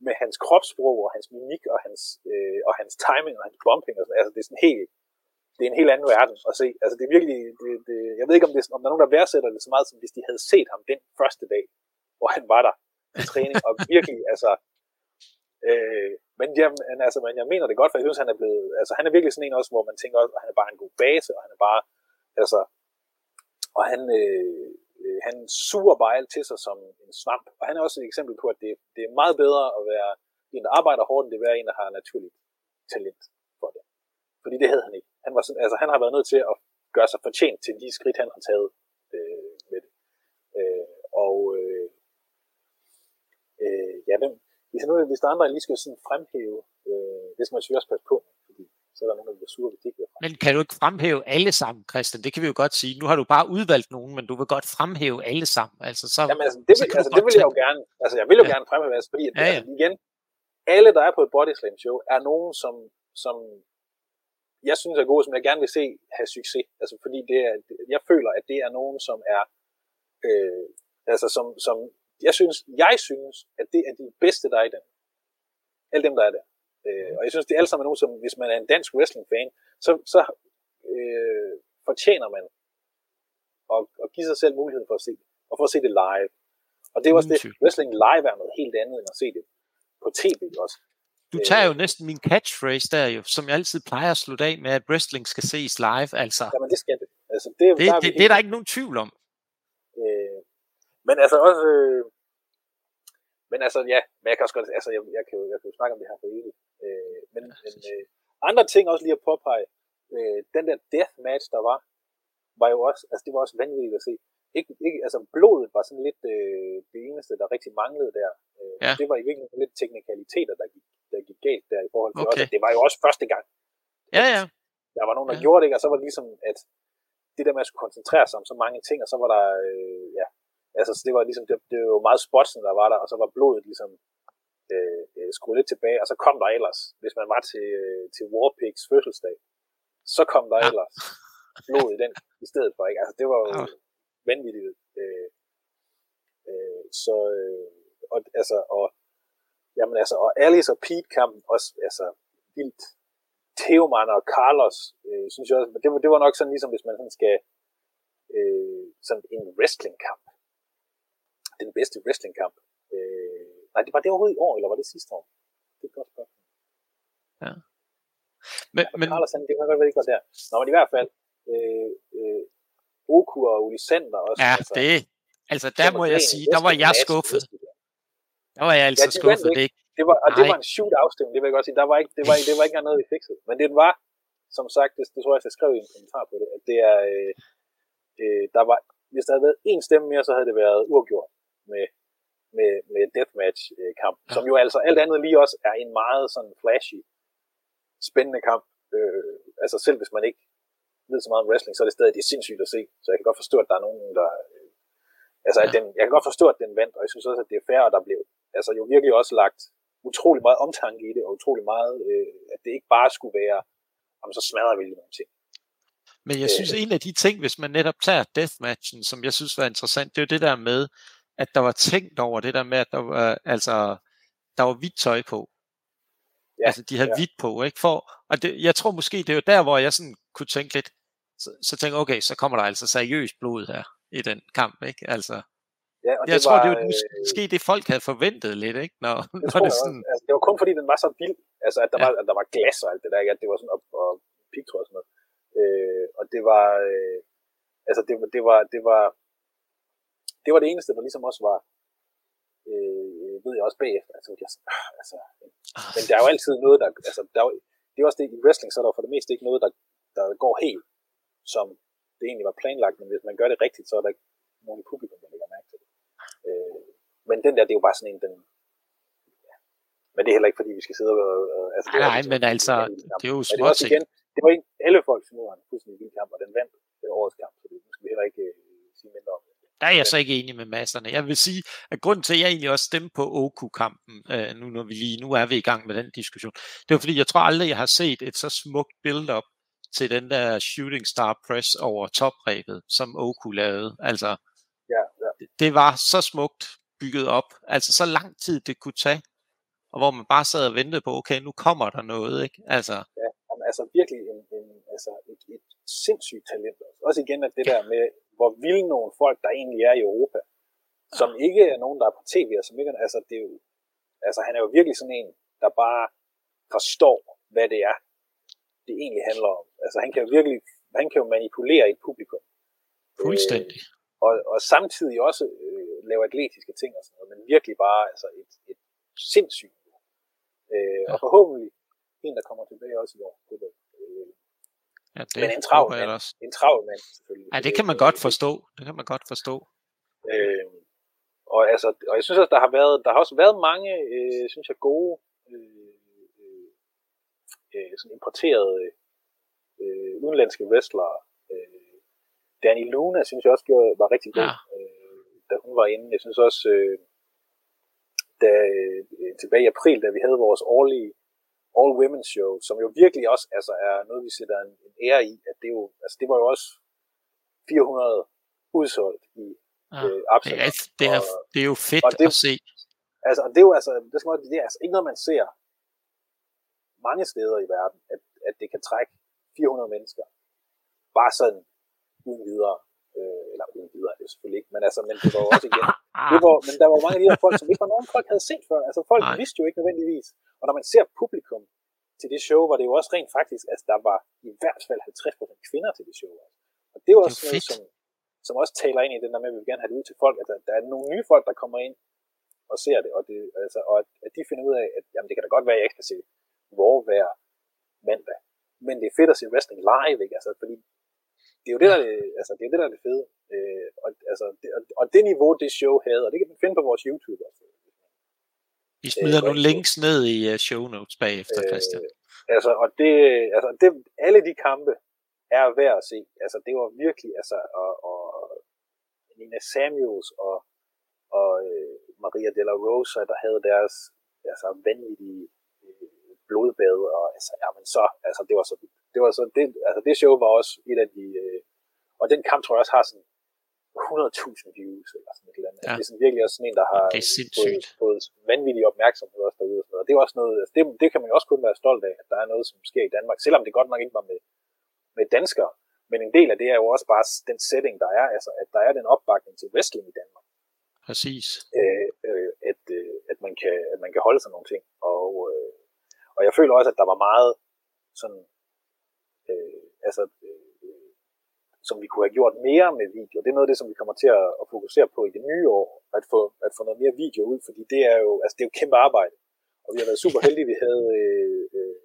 med hans kropssprog og hans mimik og hans, øh, og hans timing og hans bumping, og sådan, altså det er sådan helt, det er en helt anden verden at se. Altså det er virkelig, det, det, jeg ved ikke om, det, om der er nogen, der værdsætter det så meget, som hvis de havde set ham den første dag, hvor han var der til træning, og virkelig, altså, øh, men, jamen, altså, men jeg mener det godt, for jeg synes, han er blevet, altså han er virkelig sådan en også, hvor man tænker også, at han er bare en god base, og han er bare, altså, og han, øh, øh, han suger bare alt til sig som en svamp. Og han er også et eksempel på, at det, det er meget bedre at være en, der arbejder hårdt, end det er være en, der har naturligt talent for det. Fordi det havde han ikke. Han, var sådan, altså, han har været nødt til at gøre sig fortjent til de skridt, han har taget øh, med det. Øh, og øh, øh, ja, hvem, hvis, nu, hvis der er andre, lige skal sådan fremhæve, øh, det skal man selvfølgelig også passe på, er der nogen, der bliver sure, hvis de ikke Men kan du ikke fremhæve alle sammen, Christian? Det kan vi jo godt sige. Nu har du bare udvalgt nogen, men du vil godt fremhæve alle sammen. Altså, så, Jamen, altså, det, vil, altså, det vil jeg jo gerne. Altså, jeg vil jo ja. gerne fremhæve, altså, fordi at, ja, ja. Altså, igen, alle, der er på et body slam show, er nogen, som, som jeg synes er gode, som jeg gerne vil se have succes. Altså, fordi det er, jeg føler, at det er nogen, som er, øh, altså, som, som jeg synes, jeg synes, at det er de bedste, der er i den. Alle dem, der er der. Øh, og jeg synes, det er alle sammen nogen, som hvis man er en dansk wrestling-fan, så, så øh, fortjener man at, at give sig selv muligheden for at se det, og for at se det live. Og det er også det, wrestling live er noget helt andet, end at se det på tv også. Du tager jo næsten min catchphrase der jo, som jeg altid plejer at slutte af med, at wrestling skal ses live, altså. Jamen det skal det. Altså, det, det, der det, det, er der ikke nogen tvivl om. Øh, men altså også, øh, men altså ja, men jeg kan også godt, altså jeg, jeg, kan, jo, jeg kan jo snakke om det her for evigt. Øh, men men øh, andre ting også lige at påpege, øh, den der death match, der var, var jo også, altså det var også vanvittigt at se. Ikke, ikke, altså blodet var sådan lidt øh, det eneste, der rigtig manglede der. Øh, ja. Det var i virkeligheden lidt teknikaliteter, der gik, der gik galt der i forhold til okay. også, det var jo også første gang. Ja, ja. Der var nogen, der ja. gjorde det ikke, og så var det ligesom, at det der med at skulle koncentrere sig om så mange ting, og så var der, øh, ja, altså så det var ligesom, det, det var meget spotsen, der var der, og så var blodet ligesom øh, øh, skrue lidt tilbage, og så kom der ellers, hvis man var til, øh, til Warpigs fødselsdag, så kom der ellers blod i den i stedet for, ikke? Altså, det var jo ja. vanvittigt. Øh, øh, så, øh, og, altså, og, jamen, altså, og Alice og Pete kampen også, altså, vildt. Theoman og Carlos, øh, synes jeg også, det var, det var nok sådan, ligesom hvis man sådan skal, øh, sådan en wrestlingkamp. Den bedste wrestlingkamp. Nej, det var det overhovedet i år, eller var det sidste år? Det er et godt spørgsmål. Ja. Men, ja, men... Carlos, han, det kan godt være, det ikke var der. Nå, men i hvert fald, øh, øh, Oku og Uli Sander også. Ja, altså, det, altså der må jeg sige, der var jeg skuffet. Der var jeg altså ja, skuffet. Det, ikke. Det var, og det var en shoot afstemning, det vil jeg godt sige. Der var ikke, det var, det var ikke noget, vi fikset. Men det var, som sagt, det, det tror jeg, jeg skrev i en kommentar på det, at det er, øh, øh, der var, hvis der havde været en stemme mere, så havde det været uafgjort med, med, med deathmatch-kamp, ja. som jo altså alt andet lige også er en meget sådan flashy, spændende kamp. Øh, altså selv hvis man ikke ved så meget om wrestling, så er det stadig det er sindssygt at se. Så jeg kan godt forstå, at der er nogen, der... Øh, altså, ja. at den, jeg kan godt forstå, at den vandt, og jeg synes også, at det er fair, at der blev altså, jo virkelig også lagt utrolig meget omtanke i det, og utrolig meget, øh, at det ikke bare skulle være, om så smadrer vi nogle ting. Men jeg synes, øh, en af de ting, hvis man netop tager deathmatchen, som jeg synes var interessant, det er jo det der med, at der var tænkt over det der med, at der var, altså, der var hvidt tøj på. Ja, altså, de havde ja. hvidt på, ikke? For, og det, jeg tror måske, det er jo der, hvor jeg sådan kunne tænke lidt, så, så tænker okay, så kommer der altså seriøst blod her i den kamp, ikke? Altså, Ja, og jeg det tror, var, det var måske øh, det, folk havde forventet lidt, ikke? Når, det, når det, sådan... altså, det var kun fordi, den var så vild. Altså, at der, ja. var, at der var glas og alt det der, ikke? At det var sådan op og pigtråd og sådan noget. Øh, og det var... Øh, altså, det, det, var, det var... Det var det eneste, der ligesom også var... Øh, ved jeg også bagefter. Altså, jeg, altså, men der er jo altid noget, der... Altså, der er jo, det er også det, i wrestling, så er der for det meste ikke noget, der, der går helt, som det egentlig var planlagt, men hvis man gør det rigtigt, så er der ikke nogen i publikum, der lægger mærke til det. Øh, men den der, det er jo bare sådan en, den, ja. men det er heller ikke, fordi vi skal sidde og... Øh, altså, det nej, men altså, det er jo små det igen, det var en, alle folk det var en fuldstændig vild kamp, og den vandt det årets kamp, så det skal vi heller ikke øh, sige mindre om. Der er jeg så ikke enig med masserne. Jeg vil sige, at grunden til, at jeg egentlig også stemte på Oku-kampen, øh, nu, når vi lige, nu er vi i gang med den diskussion, det var fordi, jeg tror aldrig, jeg har set et så smukt build-up til den der shooting star press over topræbet, som Oku lavede. Altså, ja, ja. det var så smukt bygget op, altså så lang tid det kunne tage, og hvor man bare sad og ventede på, okay, nu kommer der noget, ikke? Altså, ja, altså virkelig en, en, altså et, et sindssygt talent. Også igen at det der med, hvor vilde nogle folk, der egentlig er i Europa, som ikke er nogen, der er på tv, og som ikke er, altså det er jo, altså han er jo virkelig sådan en, der bare forstår, hvad det er, det egentlig handler om. Altså han kan jo virkelig, han kan jo manipulere et publikum. Fuldstændig. Øh, og, og samtidig også øh, lave atletiske ting og sådan noget, men virkelig bare altså et, et sindssygt. Øh, ja. Og forhåbentlig en, der kommer tilbage også i år. Det, ja, det men en travl mand, også. en travl mand selvfølgelig. Ja, det kan man godt forstå. Det kan man godt forstå. Øh, og, altså, og jeg synes også, der har været, der har også været mange, øh, synes jeg, gode øh, øh, øh sådan importerede øh, udenlandske wrestlere. Øh, Danny Luna, synes jeg også var rigtig god, ja. øh, da hun var inde. Jeg synes også, øh, da, øh, tilbage i april, da vi havde vores årlige All Women's Show, som jo virkelig også altså, er noget, vi sætter en, en ære i, at det, jo, altså, det var jo også 400 udsolgt i ja, øh, Absalon. Det er, det, er, og, det er jo fedt det, at se. Altså, det er jo altså, det, skal man, det er altså ikke noget, man ser mange steder i verden, at, at det kan trække 400 mennesker. Bare sådan uden videre. Øh, eller uden videre, det er selvfølgelig ikke, men altså, men det var også igen. Det var, men der var mange af de her folk, som ikke var nogen folk havde set før. Altså, folk Nej. vidste jo ikke nødvendigvis. Og når man ser publikum til det show, var det jo også rent faktisk, altså der var i hvert fald 50% kvinder til det show. Og det var også det noget, som, som også taler ind i den der med, at vi vil gerne have det ud til folk, at der, der er nogle nye folk, der kommer ind og ser det, og, det, altså, og at, at de finder ud af, at jamen, det kan da godt være, at jeg ikke skal se Raw hver mandag, men det er fedt at se wrestling live, ikke? Altså, fordi det er jo det, der er det, altså, det, er det, der er det fede. Øh, og, altså, det, og, og det niveau, det show havde, og det kan man finde på vores YouTube. Altså. Vi smider øh, nogle links ned i uh, show notes bagefter, øh, Christian. Altså, og det, altså, det, alle de kampe er værd at se. Altså, det var virkelig, altså, og, og Nina Samuels og, og øh, Maria de la Rosa, der havde deres altså vanvittige blodbad, og altså, jamen så, altså det var så, det var så, det, altså det show var også et af de, øh, og den kamp tror jeg også har sådan 100.000 views, eller sådan et eller andet. Ja. Det er sådan virkelig også sådan en, der har fået, fået vanvittig opmærksomhed også derude. Og, sådan noget. og det er også noget, altså det, det kan man jo også kun være stolt af, at der er noget, som sker i Danmark, selvom det godt nok ikke var med, med danskere. Men en del af det er jo også bare den setting, der er, altså at der er den opbakning til wrestling i Danmark. Præcis. Øh, øh, at, øh, at, man kan, at man kan holde sig nogle ting. Og, øh, og jeg føler også, at der var meget sådan, øh, altså, øh, som vi kunne have gjort mere med video. Det er noget af det, som vi kommer til at, at fokusere på i det nye år, at få, at få noget mere video ud, fordi det er jo, altså, det er jo kæmpe arbejde. Og vi har været super heldige, vi havde øh, øh,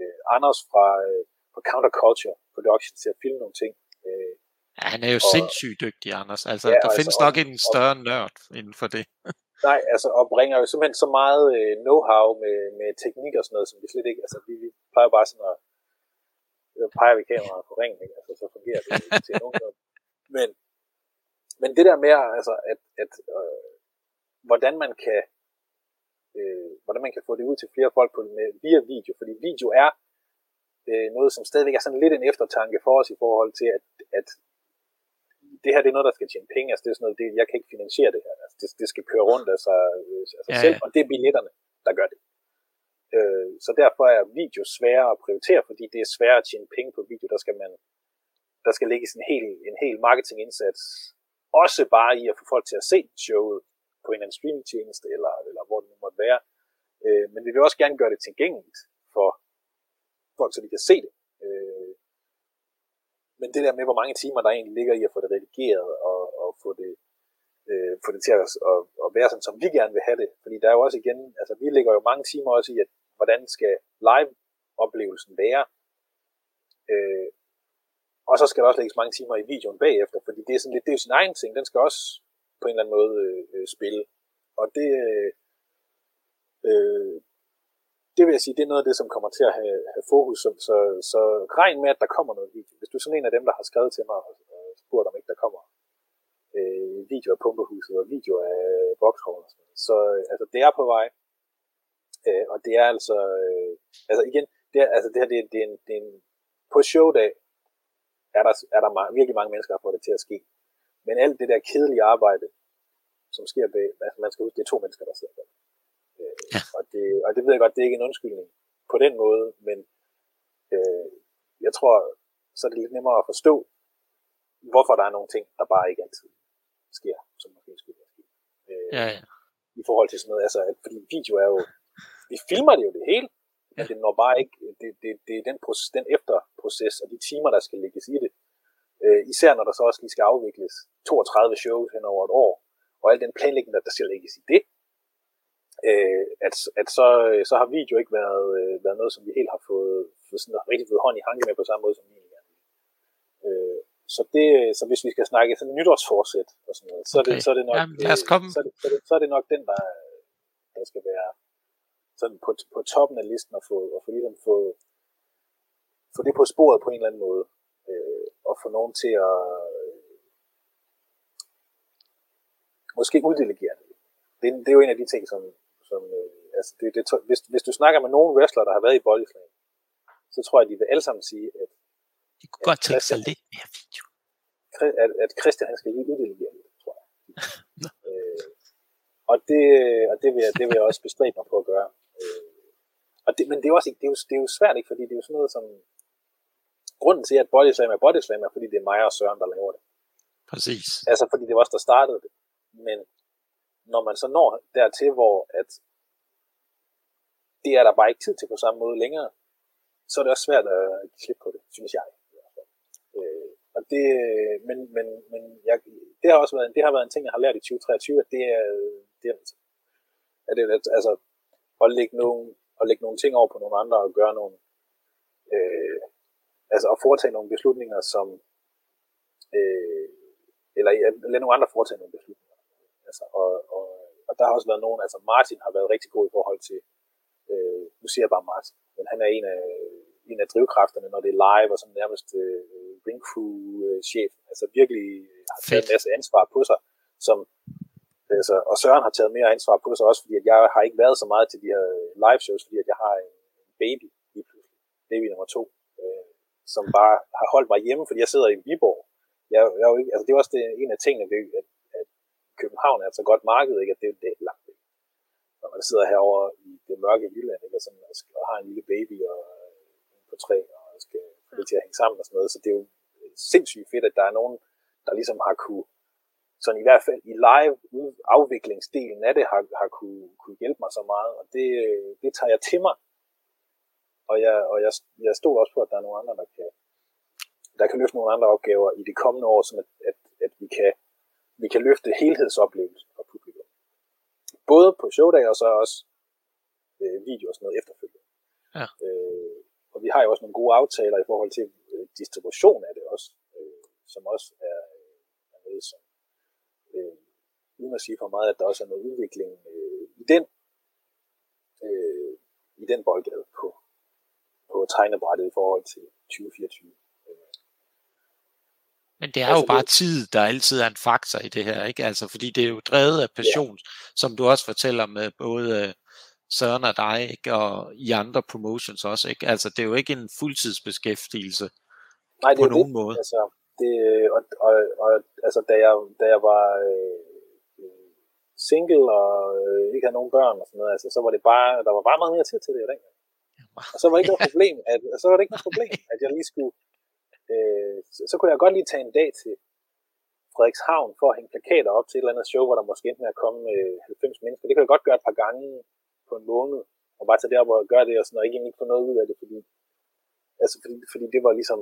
øh, Anders fra, øh, fra Counterculture Production til at filme nogle ting. Øh, Ja, han er jo og, sindssygt dygtig, Anders. Altså, ja, der altså, findes nok og, en større og, nørd inden for det nej, altså, og bringer jo simpelthen så meget øh, know-how med, med teknik og sådan noget, som vi slet ikke, altså, vi, vi plejer bare sådan at, så peger vi kameraet på ringen, ikke? Altså, så fungerer det til nogen. Men, men det der med, altså, at, at øh, hvordan man kan øh, hvordan man kan få det ud til flere folk på, med, via video, fordi video er øh, noget, som stadigvæk er sådan lidt en eftertanke for os i forhold til, at, at det her det er noget, der skal tjene penge. Altså, det er sådan noget, det, jeg kan ikke finansiere det her. Altså, det, det skal køre rundt af sig, af sig ja, selv, og det er billetterne, der gør det. Øh, så derfor er video sværere at prioritere, fordi det er sværere at tjene penge på video. Der skal man der skal lægges en hel, en hel marketingindsats, også bare i at få folk til at se showet på en eller anden streamingtjeneste, eller, eller hvor det nu måtte være. Øh, men vi vil også gerne gøre det tilgængeligt for folk, så de kan se det. Øh, men det der med, hvor mange timer der egentlig ligger i at få det redigeret og, og få det øh, få det til at, at, at være sådan, som vi gerne vil have det. Fordi der er jo også igen, altså vi ligger jo mange timer også i, at hvordan skal live-oplevelsen være. Øh, og så skal der også lægges mange timer i videoen bagefter, fordi det er, sådan lidt, det er jo sin egen ting. Den skal også på en eller anden måde øh, øh spille. Og det, øh, øh det vil jeg sige, det er noget af det, som kommer til at have, have fokus. Så, så, så regn med, at der kommer noget video. Hvis du er sådan en af dem, der har skrevet til mig og spurgt, om ikke der kommer øh, video af pumpehuset og video af Vauxhall. Så øh, altså, det er på vej. Øh, og det er altså, øh, altså igen, det, er, altså, det her, det, er, det, er en, det er en, på showdag er der, er der meget, virkelig mange mennesker, der får det til at ske. Men alt det der kedelige arbejde, som sker bag, altså man skal huske, det er to mennesker, der sidder der. Ja. og, det, og det ved jeg godt, det er ikke en undskyldning på den måde, men øh, jeg tror, så er det lidt nemmere at forstå, hvorfor der er nogle ting, der bare ikke altid sker, som måske skulle ske. Øh, ja, ja. I forhold til sådan noget, altså, at, fordi video er jo, vi filmer det jo det hele, men det når bare ikke, det, det, det er den, proces, den efterproces og de timer, der skal lægges i det. Øh, især når der så også lige skal afvikles 32 shows hen over et år, og al den planlægning, der skal lægges i det, øh, at, at så, så har video ikke været, øh, været noget, som vi helt har fået, sådan rigtig fået hånd i hanke med på samme måde som vi gerne øh, så, det, så hvis vi skal snakke sådan nytårsforsæt og sådan noget, så, er, det, så, er, det nok, Jamen. Så, er det, så, er det, så er det nok den, der, der skal være sådan på, på toppen af listen og få, og få, ligesom få, få det på sporet på en eller anden måde. Øh, og få nogen til at øh, måske uddelegere det. det. Det er jo en af de ting, som, som øh, altså det, det, hvis, hvis du snakker med nogle wrestlere, der har været i bodyslam, så tror jeg, de vil alle sammen sige, at de kunne godt tænke sig lidt mere video. At, at Christian, han skal lige uddelegere det, tror jeg. øh, og det, og det, vil jeg, det vil jeg også bestræbe mig på at gøre. Øh, og det, men det er, også, det, er jo, det er jo svært, ikke? fordi det er jo sådan noget som... Grunden til, at Bodyslam er Bodyslam, er fordi det er mig og Søren, der laver det. Præcis. Altså fordi det var os, der startede det. Men når man så når dertil, hvor at det er der bare ikke tid til på samme måde længere, så er det også svært at slippe på det, synes jeg. Øh, og det, men, men, men jeg, det har også været, det har været en ting, jeg har lært i 2023, at det er, det er, altså, at det, at, altså, at lægge, nogle, at lægge nogle ting over på nogle andre og gøre nogle, øh, altså at foretage nogle beslutninger, som, øh, eller at lade nogle andre foretage nogle beslutninger. Altså, og, og, og der har også været nogen, altså Martin har været rigtig god i forhold til, øh, nu siger jeg bare Martin, men han er en af, en af drivkræfterne, når det er live, og som nærmest øh, ring crew chef, altså virkelig har taget en masse ansvar på sig, som Altså, og Søren har taget mere ansvar på sig også, fordi at jeg har ikke været så meget til de her live shows, fordi at jeg har en baby. Baby nummer to, øh, som bare har holdt mig hjemme, fordi jeg sidder i Viborg. Jeg, jeg er jo ikke, altså det er også det, en af tingene ved, at København er et så godt marked, ikke? at det, det er langt væk. Når man sidder herovre i det mørke Jylland, ikke? Og, sådan, og, skal, og har en lille baby og øh, på tre, og skal få det til at hænge sammen og sådan noget, så det er jo øh, sindssygt fedt, at der er nogen, der ligesom har kunne sådan i hvert fald i live afviklingsdelen af det har, har kunne, kunne hjælpe mig så meget, og det, øh, det tager jeg til mig. Og jeg, og jeg, jeg stod også på, at der er nogle andre, der kan, der kan løfte nogle andre opgaver i de kommende år, så at, at, at vi, kan, vi kan løfte helhedsoplevelsen for publikum. Både på showdag og så også øh, video og sådan noget efterfølgende. Ja. Øh, og vi har jo også nogle gode aftaler i forhold til øh, distribution af det også, øh, som også er, er noget, som øh, uden at sige for meget, at der også er noget udvikling øh, i den øh, i den boldgade på, på tegnebrættet i forhold til 2024. Men det er altså, jo bare det... tid, der altid er en faktor i det her, ikke? Altså, fordi det er jo drevet af passion, ja. som du også fortæller med både øh, Søren og dig, ikke? Og i andre promotions også, ikke? Altså, det er jo ikke en fuldtidsbeskæftigelse Nej, det på er nogen det. måde. Altså, det, og, og, og altså, da jeg, da jeg var øh, single og øh, ikke havde nogen børn og sådan noget, altså, så var det bare, der var bare meget mere tid til det dengang. Og så var det ikke noget problem, at, så var det ikke noget problem, at jeg lige skulle, øh, så, så kunne jeg godt lige tage en dag til Frederikshavn for at hænge plakater op til et eller andet show, hvor der måske endte med at komme øh, 90 mennesker. Det kan jeg godt gøre et par gange på en måned, og bare tage derop og gøre det, og sådan, og ikke egentlig få noget ud af det, fordi, altså, fordi, fordi det var ligesom,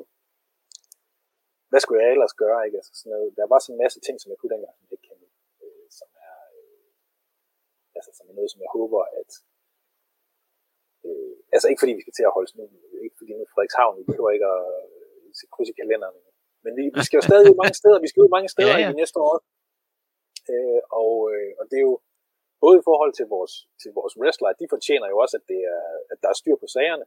hvad skulle jeg ellers gøre, ikke? Altså sådan noget, der var sådan en masse ting, som jeg kunne dengang, som jeg ikke kendte, øh, som er, øh, altså som er noget, som jeg håber, at, øh, altså ikke fordi vi skal til at holde sådan ikke fordi nu Frederikshavn, vi behøver ikke at se kryds i kalenderen, men vi, vi skal jo stadig ud mange steder, vi skal ud mange steder ja, ja. i de næste år, øh, og, øh, og det er jo, både i forhold til vores, til vores wrestler, de fortjener jo også, at, det er, at der er styr på sagerne,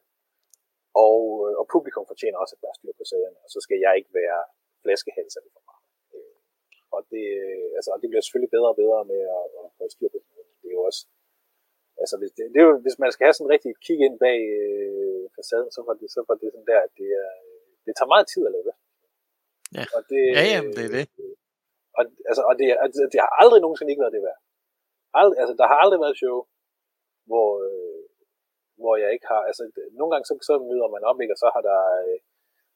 og, øh, og publikum fortjener også, at der er styr på sagerne, og så skal jeg ikke være flaskehals det for meget. Øh, og det, altså, det bliver selvfølgelig bedre og bedre med at, at få styr på det. Det er jo også, altså hvis, det, det er jo, hvis man skal have sådan rigtig kig ind bag øh, facaden, så var det, så var det sådan der, at det, er, det tager meget tid at lave det. Ja, og det, ja jamen, det er det. Og, altså, og det, altså, det har aldrig nogensinde ikke været det værd. Aldrig, altså, der har aldrig været show, hvor, øh, hvor jeg ikke har, altså nogle gange så, så møder man op, ikke, og så har der, øh,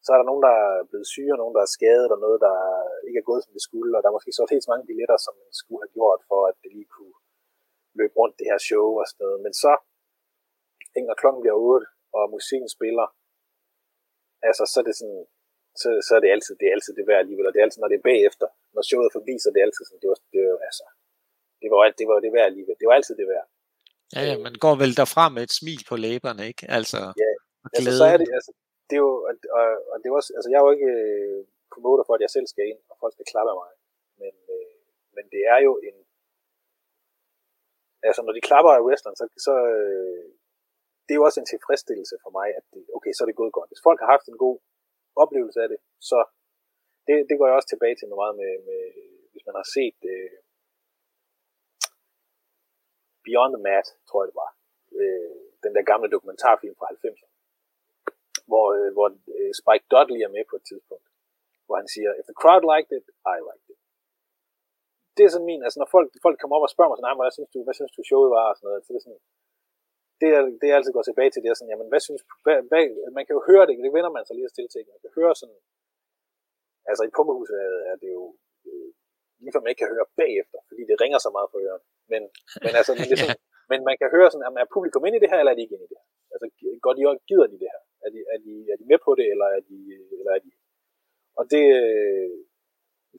så er der nogen, der er blevet syge, og nogen, der er skadet, og noget, der ikke er gået, som det skulle, og der er måske så helt så mange billetter, som man skulle have gjort, for at det lige kunne løbe rundt det her show og sådan noget. Men så, når klokken bliver 8, og musikken spiller, altså så er det sådan, så, så er det altid, det er altid det værd alligevel, og det er altid, når det er bagefter, når showet er forbi, så er det altid sådan, det var, det var, altså, det var, det var det værd alligevel, det var altid det værd. Ja, ja, man går vel derfra med et smil på læberne, ikke? Altså, ja, altså så er det, altså, det er jo, og, og, og det også, altså jeg er jo ikke øh, promoter for, at jeg selv skal ind, og folk skal klappe af mig, men, øh, men det er jo en, altså når de klapper af wrestleren, så, så øh, det er jo også en tilfredsstillelse for mig, at det, okay, så er det gået godt. Hvis folk har haft en god oplevelse af det, så det, det går jeg også tilbage til meget med, med hvis man har set øh, Beyond the Mat, tror jeg det var. Øh, den der gamle dokumentarfilm fra 90'erne. Hvor, øh, hvor øh, Spike Dudley er med på et tidspunkt. Hvor han siger, if the crowd liked it, I liked it. Det er sådan min, altså når folk, folk kommer op og spørger mig sådan, hvad synes du, hvad synes du showet var, og sådan noget, så det er sådan, det er, det er altid går tilbage til, det er sådan, jamen hvad synes, hvad, hvad, man kan jo høre det, det vender man sig lige at stille til, man kan høre sådan, altså i pumpehuset er, det jo, øh, lige man ikke kan høre bagefter, fordi det ringer så meget på ørerne. Men, men, altså, men, det sådan, men man kan høre sådan, er publikum inde i det her, eller er de ikke inde i det her? Altså, går de, gider de det her? Er de, er, de, er de med på det, eller er de, eller er de Og det,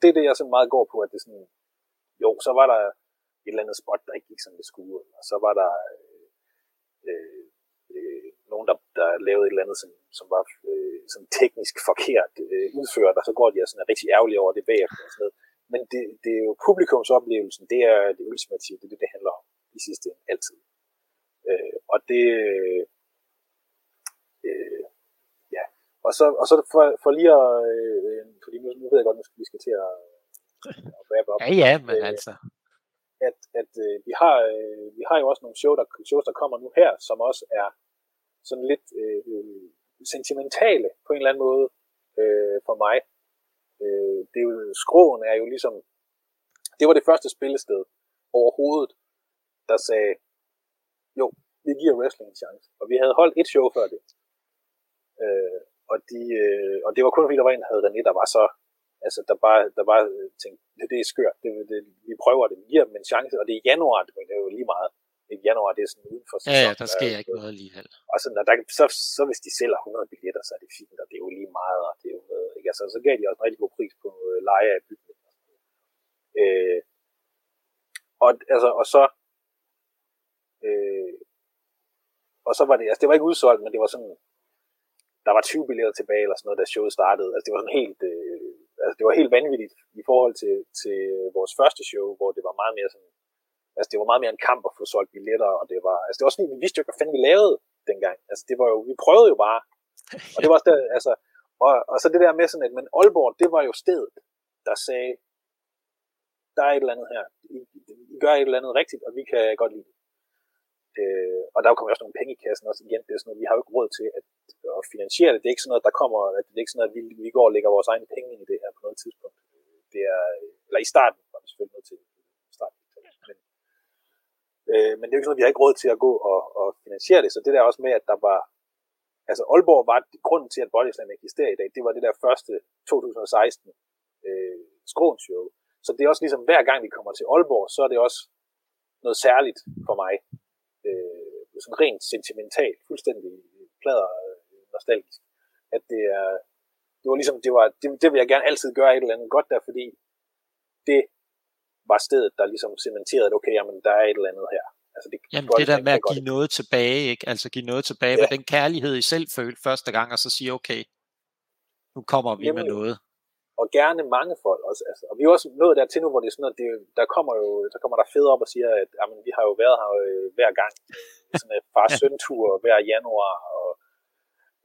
det er det, jeg sådan meget går på, at det sådan, jo, så var der et eller andet spot, der ikke gik som det skulle, og så var der nogen, der, der lavede et eller andet, som, som var øh, sådan teknisk forkert øh, udført, og så går de og sådan er rigtig ærgerlige over det bagefter og sådan noget men det, det er jo publikumsoplevelsen, det er det ultimative, det er det, det handler om i sidste ende, altid. Øh, og det, øh, ja, og så, og så for, for lige at, øh, fordi nu, nu ved jeg godt, at vi skal til at, at wrap up. Ja, ja, men øh, altså. at, at øh, vi, har, øh, vi har jo også nogle show, der, shows, der kommer nu her, som også er sådan lidt øh, øh, sentimentale på en eller anden måde øh, for mig. Øh, det er jo, skroen er jo ligesom, det var det første spillested overhovedet, der sagde, jo, vi giver wrestling en chance. Og vi havde holdt et show før det. Øh, og, de, øh, og det var kun fordi, der var en, der havde René, der var så, altså der bare, der bare øh, tænkte, det, det er skørt, det, det, vi prøver det, vi giver dem en chance, og det er i januar, det er jo lige meget. Januar, det er sådan uden for sæson. Ja, ja, der sker ikke noget alligevel. Og så, når der, så, så, hvis de sælger 100 billetter, så er det fint, og det er jo lige meget, og det er jo, øh, ikke? Altså, så gav de også en rigtig god pris på øh, leje af bygningen. Øh, og, altså, og så, øh, og så var det, altså det var ikke udsolgt, men det var sådan, der var 20 billetter tilbage, eller sådan noget, da showet startede. Altså det var sådan helt, øh, altså det var helt vanvittigt i forhold til, til vores første show, hvor det var meget mere sådan, altså det var meget mere en kamp at få solgt billetter, og det var, altså det var sådan, vi vidste jo ikke, hvad fanden vi lavede dengang. Altså det var jo, vi prøvede jo bare, og det var også der, altså, og, og så det der med sådan, at men Aalborg, det var jo stedet, der sagde, der er et eller andet her, I, I gør et eller andet rigtigt, og vi kan godt lide det. Øh, og der kommer også nogle penge i kassen også igen. Det er sådan noget, vi har jo ikke råd til at, at finansiere det. Det er ikke sådan noget, der kommer, at det er ikke sådan noget, at vi, vi går og lægger vores egne penge ind i det her på noget tidspunkt. Det er, eller i starten var vi selvfølgelig nødt til starten. Men, øh, men det er jo ikke sådan, at vi har ikke råd til at gå og, og finansiere det. Så det der også med, at der var, altså Aalborg var grunden til, at Body Slam eksisterer i dag, det var det der første 2016 øh, skrånshow. Så det er også ligesom, hver gang vi kommer til Aalborg, så er det også noget særligt for mig øh, sådan rent sentimentalt, fuldstændig plader øh, nostalgisk, at det er, det var ligesom, det var, det, det vil jeg gerne altid gøre et eller andet godt der, fordi det var stedet, der ligesom cementerede, at okay, jamen, der er et eller andet her. Altså, det, jamen, det der med at give noget tilbage, ikke? altså give noget tilbage, ja. med den kærlighed, I selv følte første gang, og så sige, okay, nu kommer vi jamen, med noget og gerne mange folk også. Altså. Og vi er også nået dertil nu, hvor det er sådan noget, det, der kommer jo, der kommer der fed op og siger, at jamen, vi har jo været her øh, hver gang. Sådan en far søn hver januar, og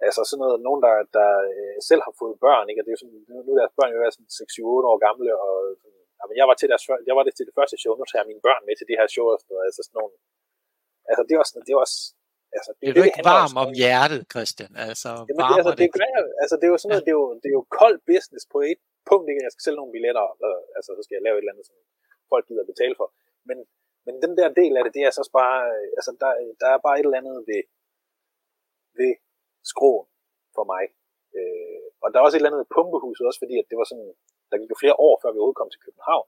altså sådan noget, nogen der, der øh, selv har fået børn, ikke? Og det er sådan, nu, nu er deres børn jo er sådan 6-7-8 år gamle, og sådan, jamen, jeg var til deres, jeg var det til det første show, nu tager jeg mine børn med til det her show, og sådan noget, altså sådan nogle, altså det er også, det er også, Altså, det, det er jo ikke varm om hjertet, Christian. Altså, Jamen, det, altså, det, gør jeg, altså, det er jo sådan noget, det er jo, det er jo kold business på et punkt, ikke? Jeg skal sælge nogle billetter, og, altså, så skal jeg lave et eller andet, som folk gider betale for. Men, men den der del af det, det er så bare, altså, der, der er bare et eller andet ved, ved skroen for mig. Øh, og der er også et eller andet ved pumpehuset også, fordi at det var sådan, der gik jo flere år, før vi overhovedet kom til København.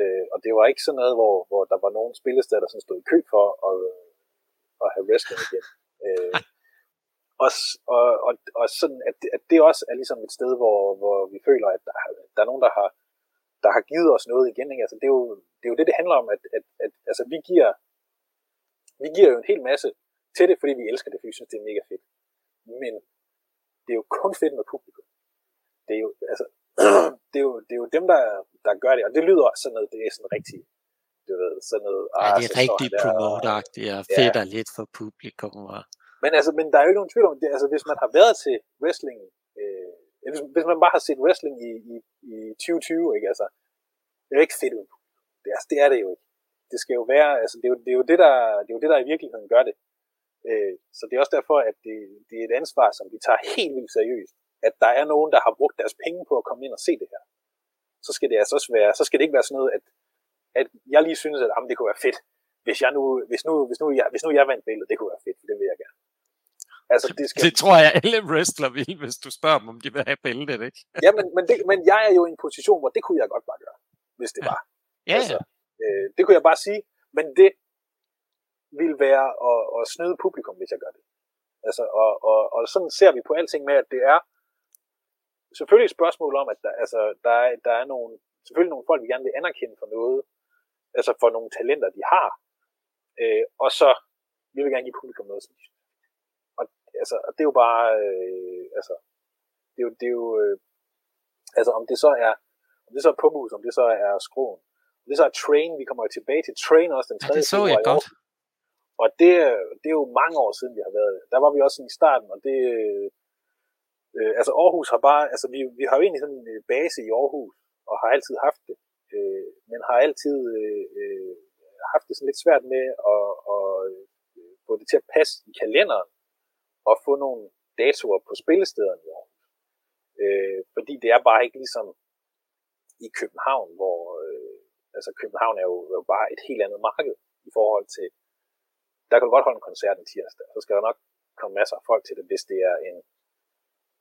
Øh, og det var ikke sådan noget, hvor, hvor der var nogen spillesteder, der sådan stod i kø for at, at have wrestling igen. Øh, og, og, og, og sådan, at, at det også er ligesom et sted, hvor, hvor vi føler, at der, der er nogen, der har, der har givet os noget igen. Ikke? Altså, det, er jo, det er jo det, det handler om, at, at, at altså, vi, giver, vi giver jo en hel masse til det, fordi vi elsker det, fordi vi synes, det er mega fedt. Men det er jo kun fedt med publikum. Det er jo, altså, det er jo, det er jo dem, der, der gør det, og det lyder sådan noget, det er sådan rigtig, du ved, sådan noget, ja, ah, det er rigtig promote-agtigt, og fedt ja. lidt for publikum. Og... Men, altså, men der er jo ikke nogen tvivl om det. Altså, hvis man har været til wrestling, øh, hvis, hvis man bare har set wrestling i, i, i 2020, ikke? Altså, det er jo ikke fedt ud. Det, altså, det er det jo ikke. Det skal jo være, altså, det er jo det, er jo det, der, det, er jo det der i virkeligheden gør det. Øh, så det er også derfor, at det, det er et ansvar, som vi tager helt vildt seriøst. At der er nogen, der har brugt deres penge på at komme ind og se det her. Så skal det altså også være, så skal det ikke være sådan noget, at, at jeg lige synes, at jamen, det kunne være fedt, hvis jeg nu, hvis nu, hvis nu, jeg, hvis nu jeg vandt billedet, det kunne være fedt, det vil jeg gerne. Altså, det, skal... det tror jeg alle wrestler vil, hvis du spørger dem, om de vil have billedet, ikke? ja, men, men, det, men jeg er jo i en position, hvor det kunne jeg godt bare gøre, hvis det ja. var. Ja, altså, øh, det kunne jeg bare sige, men det vil være at, at snyde publikum, hvis jeg gør det. Altså, og, og, og sådan ser vi på alting med, at det er selvfølgelig et spørgsmål om, at der, altså, der, er, der er nogle, selvfølgelig nogle folk, vi gerne vil anerkende for noget, altså for nogle talenter, de har, øh, og så vil vi gerne give publikum noget, som de altså, det er jo bare, øh, altså, det er jo, det er jo øh, altså, om det så er, om det så er Pumbus, om det så er Skroen, om det så er Train, vi kommer jo tilbage til. Train også den tredje. Ja, det så jeg godt. Og det, det er jo mange år siden, vi har været Der. Var vi også i starten, og det, øh, altså Aarhus har bare, altså vi, vi har jo egentlig sådan en base i Aarhus, og har altid haft det. øh, men har altid øh, øh, haft det sådan lidt svært med at, at øh, få det til at passe i kalenderen og få nogle datoer på spillestederne i Aarhus. Øh, fordi det er bare ikke ligesom i København, hvor øh, altså København er jo, er jo bare et helt andet marked i forhold til, der kan du godt holde en koncert en tirsdag, så skal der nok komme masser af folk til det, hvis det er en,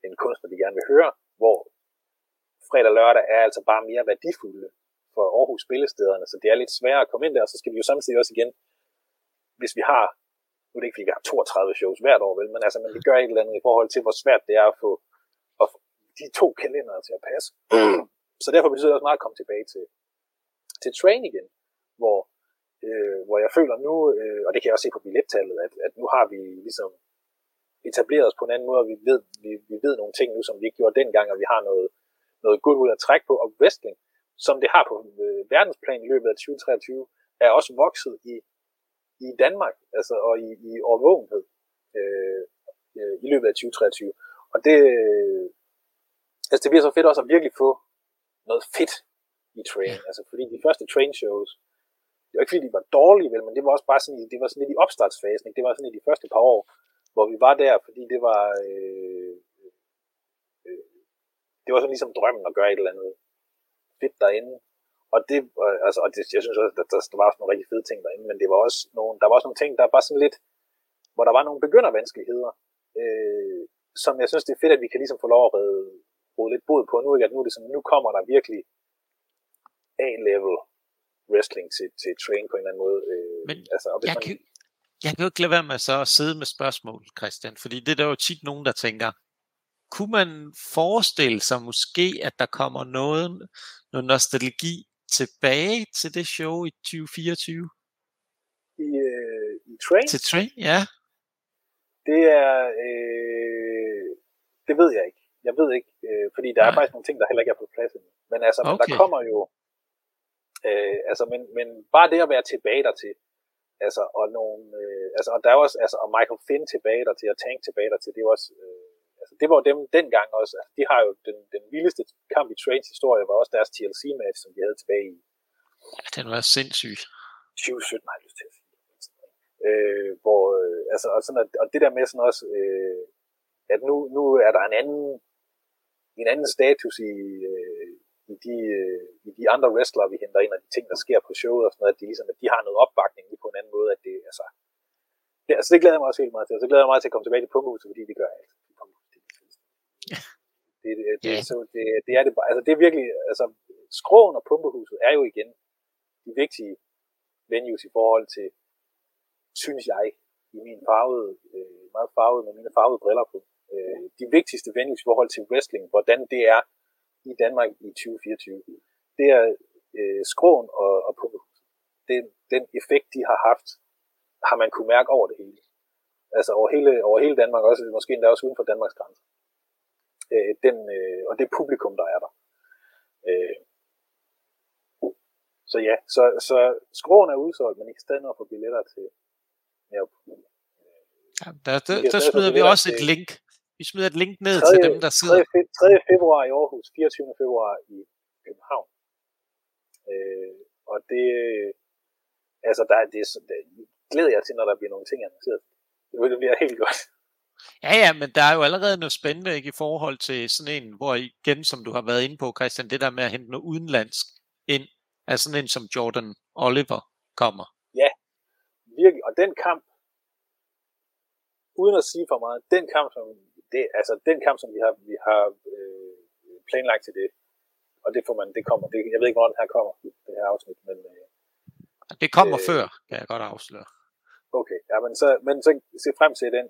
en kunstner, de gerne vil høre, hvor fredag og lørdag er altså bare mere værdifulde for Aarhus spillestederne, så det er lidt sværere at komme ind der, og så skal vi jo samtidig også igen, hvis vi har, nu er det ikke fordi vi har 32 shows hvert år, vel, men altså, men det gør et eller andet i forhold til, hvor svært det er at få, at få de to kalendere til at passe. Så derfor betyder det også meget at komme tilbage til, til train igen, hvor, øh, hvor jeg føler nu, øh, og det kan jeg også se på billettallet, at, at nu har vi ligesom etableret os på en anden måde, og vi ved, vi, vi ved nogle ting nu, som vi ikke gjorde dengang, og vi har noget, noget godt ud at trække på, og wrestling, som det har på øh, verdensplan i løbet af 2023, er også vokset i, i Danmark, altså og i, i overvågenhed øh, øh, i løbet af 2023. Og det, øh, altså det bliver så fedt også at virkelig få noget fedt i train. Altså fordi de første train shows, det var ikke fordi de var dårlige, vel, men det var også bare sådan, det var sådan lidt i opstartsfasen. Ikke? Det var sådan i de første par år, hvor vi var der, fordi det var, øh, øh, det var sådan ligesom drømmen at gøre et eller andet fedt derinde. Og det, altså, og det, jeg synes også, at der, der var også nogle rigtig fede ting derinde, men det var også nogle, der var også nogle ting, der var sådan lidt, hvor der var nogle begyndervanskeligheder, øh, som jeg synes, det er fedt, at vi kan ligesom få lov at redde, råde lidt bod på nu, ikke? at nu, er det sådan, nu kommer der virkelig A-level wrestling til, til train på en eller anden måde. Øh, Men altså, og hvis jeg, man... kan, jeg kan jo ikke lade være med så at sidde med spørgsmål, Christian, fordi det er der jo tit nogen, der tænker, kunne man forestille sig måske, at der kommer noget, noget nostalgi tilbage til det show i 2024? I, øh, i Train? Til Train, ja. Det er, øh, det ved jeg ikke. Jeg ved ikke, øh, fordi der Nej. er faktisk nogle ting, der heller ikke er på plads endnu. Men altså, okay. men der kommer jo, øh, altså, men, men bare det at være tilbage der til, altså, og nogle, øh, altså, og der er også, altså, og Michael Finn tilbage der til, og Tank tilbage der til, det er også, øh, altså, det var dem dengang også, altså, de har jo den, den vildeste kamp i Trains historie, var også deres TLC-match, som de havde tilbage i. Ja, den var sindssyg. 2017 har jeg lyst til at sige. Øh, hvor, øh, altså, og, sådan, at, og det der med sådan også, øh, at nu, nu er der en anden, en anden status i, øh, i, de, øh, i de andre wrestlere, vi henter ind, og de ting, der sker på showet og sådan noget, at de, ligesom, at de har noget opbakning på en anden måde, at det, altså, det, altså, det glæder jeg mig også helt meget til. Og så glæder jeg mig meget til at komme tilbage til Pumpehuset, fordi det gør jeg altid. Det, det, det, yeah. så, det, det, er det bare. Altså, det er virkelig, altså, skråen og Pumpehuset er jo igen de vigtige venues i forhold til, synes jeg, i min farvede, øh, meget farvede, med mine farvede briller på, øh, de vigtigste venues i forhold til wrestling, hvordan det er i Danmark i 2024. Det er øh, skråen og, og Pumpehuset. Den, den effekt, de har haft, har man kunne mærke over det hele. Altså over hele, over hele Danmark, også, måske endda også uden for Danmarks grænse. Øh, den, øh, og det publikum, der er der. Øh, så ja, så, så skråen er udsolgt, men I kan stadig nå at få billetter til Ja, der, der, der smider vi også et link. Vi smider et link ned 3, til dem, der sidder. 3. 3. februar i Aarhus, 24. februar i København. Øh, og det, altså der, det, det glæder jeg til, når der bliver nogle ting annonceret. Det bliver helt godt. Ja, ja, men der er jo allerede noget spændende ikke, i forhold til sådan en, hvor igen, som du har været inde på, Christian, det der med at hente noget udenlandsk ind, er sådan en som Jordan Oliver kommer. Ja, virkelig. Og den kamp, uden at sige for meget, den kamp, som, det, altså den kamp, som vi har, vi har øh, planlagt til det, og det får man, det kommer, det, jeg ved ikke, hvornår den her kommer, det her afsnit, men... Øh, det kommer øh, før, kan jeg godt afsløre. Okay, ja, men så, men så se frem til den,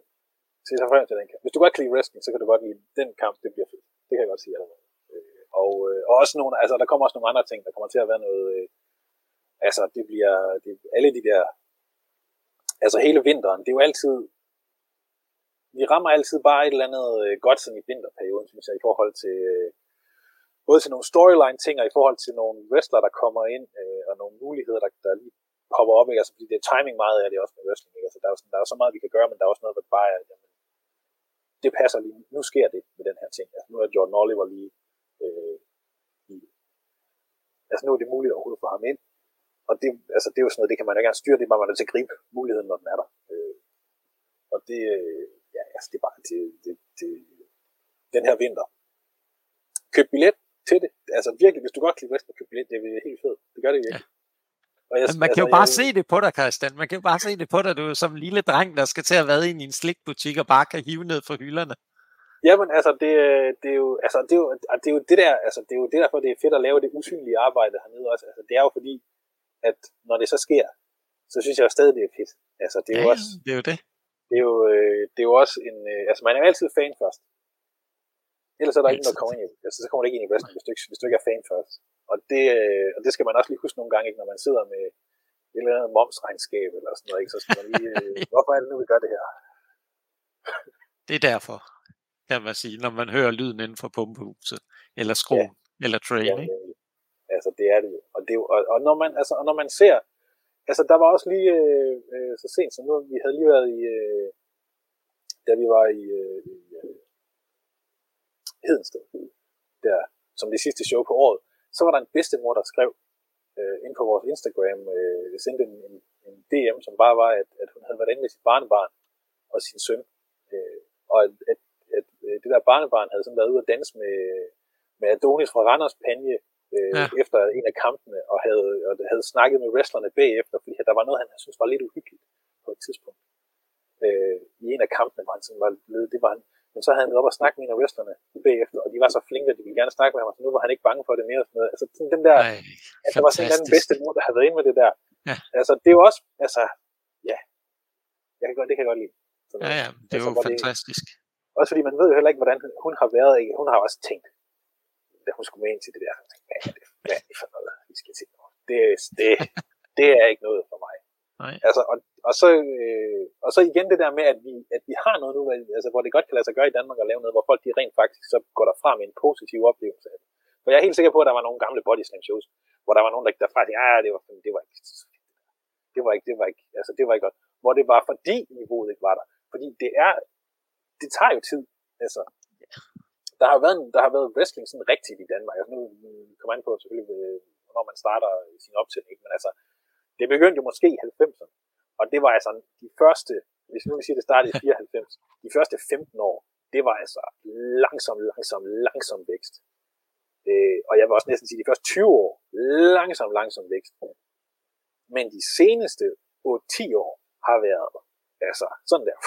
se frem til den kamp. Hvis du godt kan lide wrestling, så kan du godt lide den kamp, det bliver fedt. Det kan jeg godt sige allerede. Øh, og, øh, og også nogle, altså der kommer også nogle andre ting, der kommer til at være noget, øh, altså det bliver, det, alle de der, altså hele vinteren, det er jo altid, vi rammer altid bare et eller andet øh, godt sådan i vinterperioden, synes jeg, i forhold til, øh, både til nogle storyline-ting, og i forhold til nogle wrestler, der kommer ind, øh, og nogle muligheder, der, der lige popper op, ikke? Altså, fordi det er timing meget af det også med wrestling, ikke? Altså, der er, jo sådan, der er så meget, vi kan gøre, men der er også noget, der bare er, jamen, det passer lige, nu sker det med den her ting. Altså, nu er Jordan Oliver lige øh, i, Altså nu er det muligt overhovedet for ham ind. Og det, altså, det er jo sådan noget, det kan man ikke engang styre, det er bare, man er til at gribe muligheden, når den er der. Øh, og det, øh, ja, altså, det er bare det, det, det, den her vinter. Køb billet til det. Altså virkelig, hvis du godt kan lide køb billet, det er helt fedt. Det gør det virkelig. Ja. Og jeg, man kan altså, jo bare jeg, se det på dig, Christian. Man kan jo bare se det på dig, du er som en lille dreng, der skal til at være ind i en slikbutik og bare kan hive ned fra hylderne. Jamen, altså, det, det, er jo, altså, det, er jo, det er jo det der, altså, det er jo det derfor, det er fedt at lave det usynlige arbejde hernede også. Altså, det er jo fordi, at når det så sker, så synes jeg jo stadig, det er fedt. Altså, det er jo ja, også, det er jo det. Det er jo, øh, det er jo også en, øh, altså man er jo altid fan først. Ellers er der ikke noget at komme ind i. Altså, så kommer du ikke ind i wrestling, hvis du ikke, hvis du ikke er fan først. Og det, øh, og det skal man også lige huske nogle gange, ikke, når man sidder med et eller andet momsregnskab eller sådan noget, ikke? så skal man lige, øh, hvorfor er det nu, vi gør det her? det er derfor, kan man sige, når man hører lyden inden for pumpehuset, eller skruen, ja. eller train, ja, Altså, det er det jo. Og, det er jo, og, og, når man, altså, og når man ser, altså, der var også lige øh, øh, så sent som nu, vi havde lige været i, øh, da vi var i, øh, i øh, Hedensted, der, som det sidste show på året, så var der en bedstemor, der skrev øh, ind på vores Instagram, øh, sendte en, en, en DM, som bare var, at, at hun havde været inde med sit barnebarn og sin søn, øh, og at, at, at, at det der barnebarn havde sådan været ude at danse med, med Adonis fra Randers Panje, øh, ja. efter en af kampene, og havde, og havde snakket med wrestlerne bagefter, fordi der var noget, han synes var lidt uhyggeligt på et tidspunkt. Øh, I en af kampene var han sådan, var, det var han, men så havde han været op og snakket med en af wrestlerne bagefter, og de var så flinke, at de ville gerne snakke med ham, og så nu var han ikke bange for det mere. Og sådan noget. Altså den der, Ej, at der var sådan den bedste mor, der havde været inde med det der. Ja. Altså det er jo også, altså, ja, jeg kan godt, det kan jeg godt lide. Sådan, ja, ja, det er altså, jo fantastisk. Det, også fordi man ved jo heller ikke, hvordan hun har været. Ikke? Hun har også tænkt, da hun skulle med ind til det der, tænkte, hvad er det, hvad er det for noget, vi skal til? Det, det, det er ikke noget for mig. Nej. Altså, og, og, så, øh, og så igen det der med, at vi, at vi har noget nu, altså, hvor det godt kan lade sig gøre i Danmark at lave noget, hvor folk de rent faktisk så går derfra med en positiv oplevelse af det. For jeg er helt sikker på, at der var nogle gamle body slam shows, hvor der var nogen, der, der faktisk, ja, det var, det var ikke, det var ikke, det var ikke, altså det var ikke godt. Hvor det var fordi niveauet ikke var der. Fordi det er, det tager jo tid. Altså, der har været, der har været wrestling sådan rigtigt i Danmark. Altså nu kommer man på selvfølgelig, når man starter sin optælling, men altså, det begyndte jo måske i 90'erne, og det var altså de første, hvis nu vi siger, det startede i 94, de første 15 år, det var altså langsom, langsom, langsom vækst. Øh, og jeg vil også næsten sige, de første 20 år, langsom, langsom vækst. Men de seneste 8-10 år har været altså sådan der,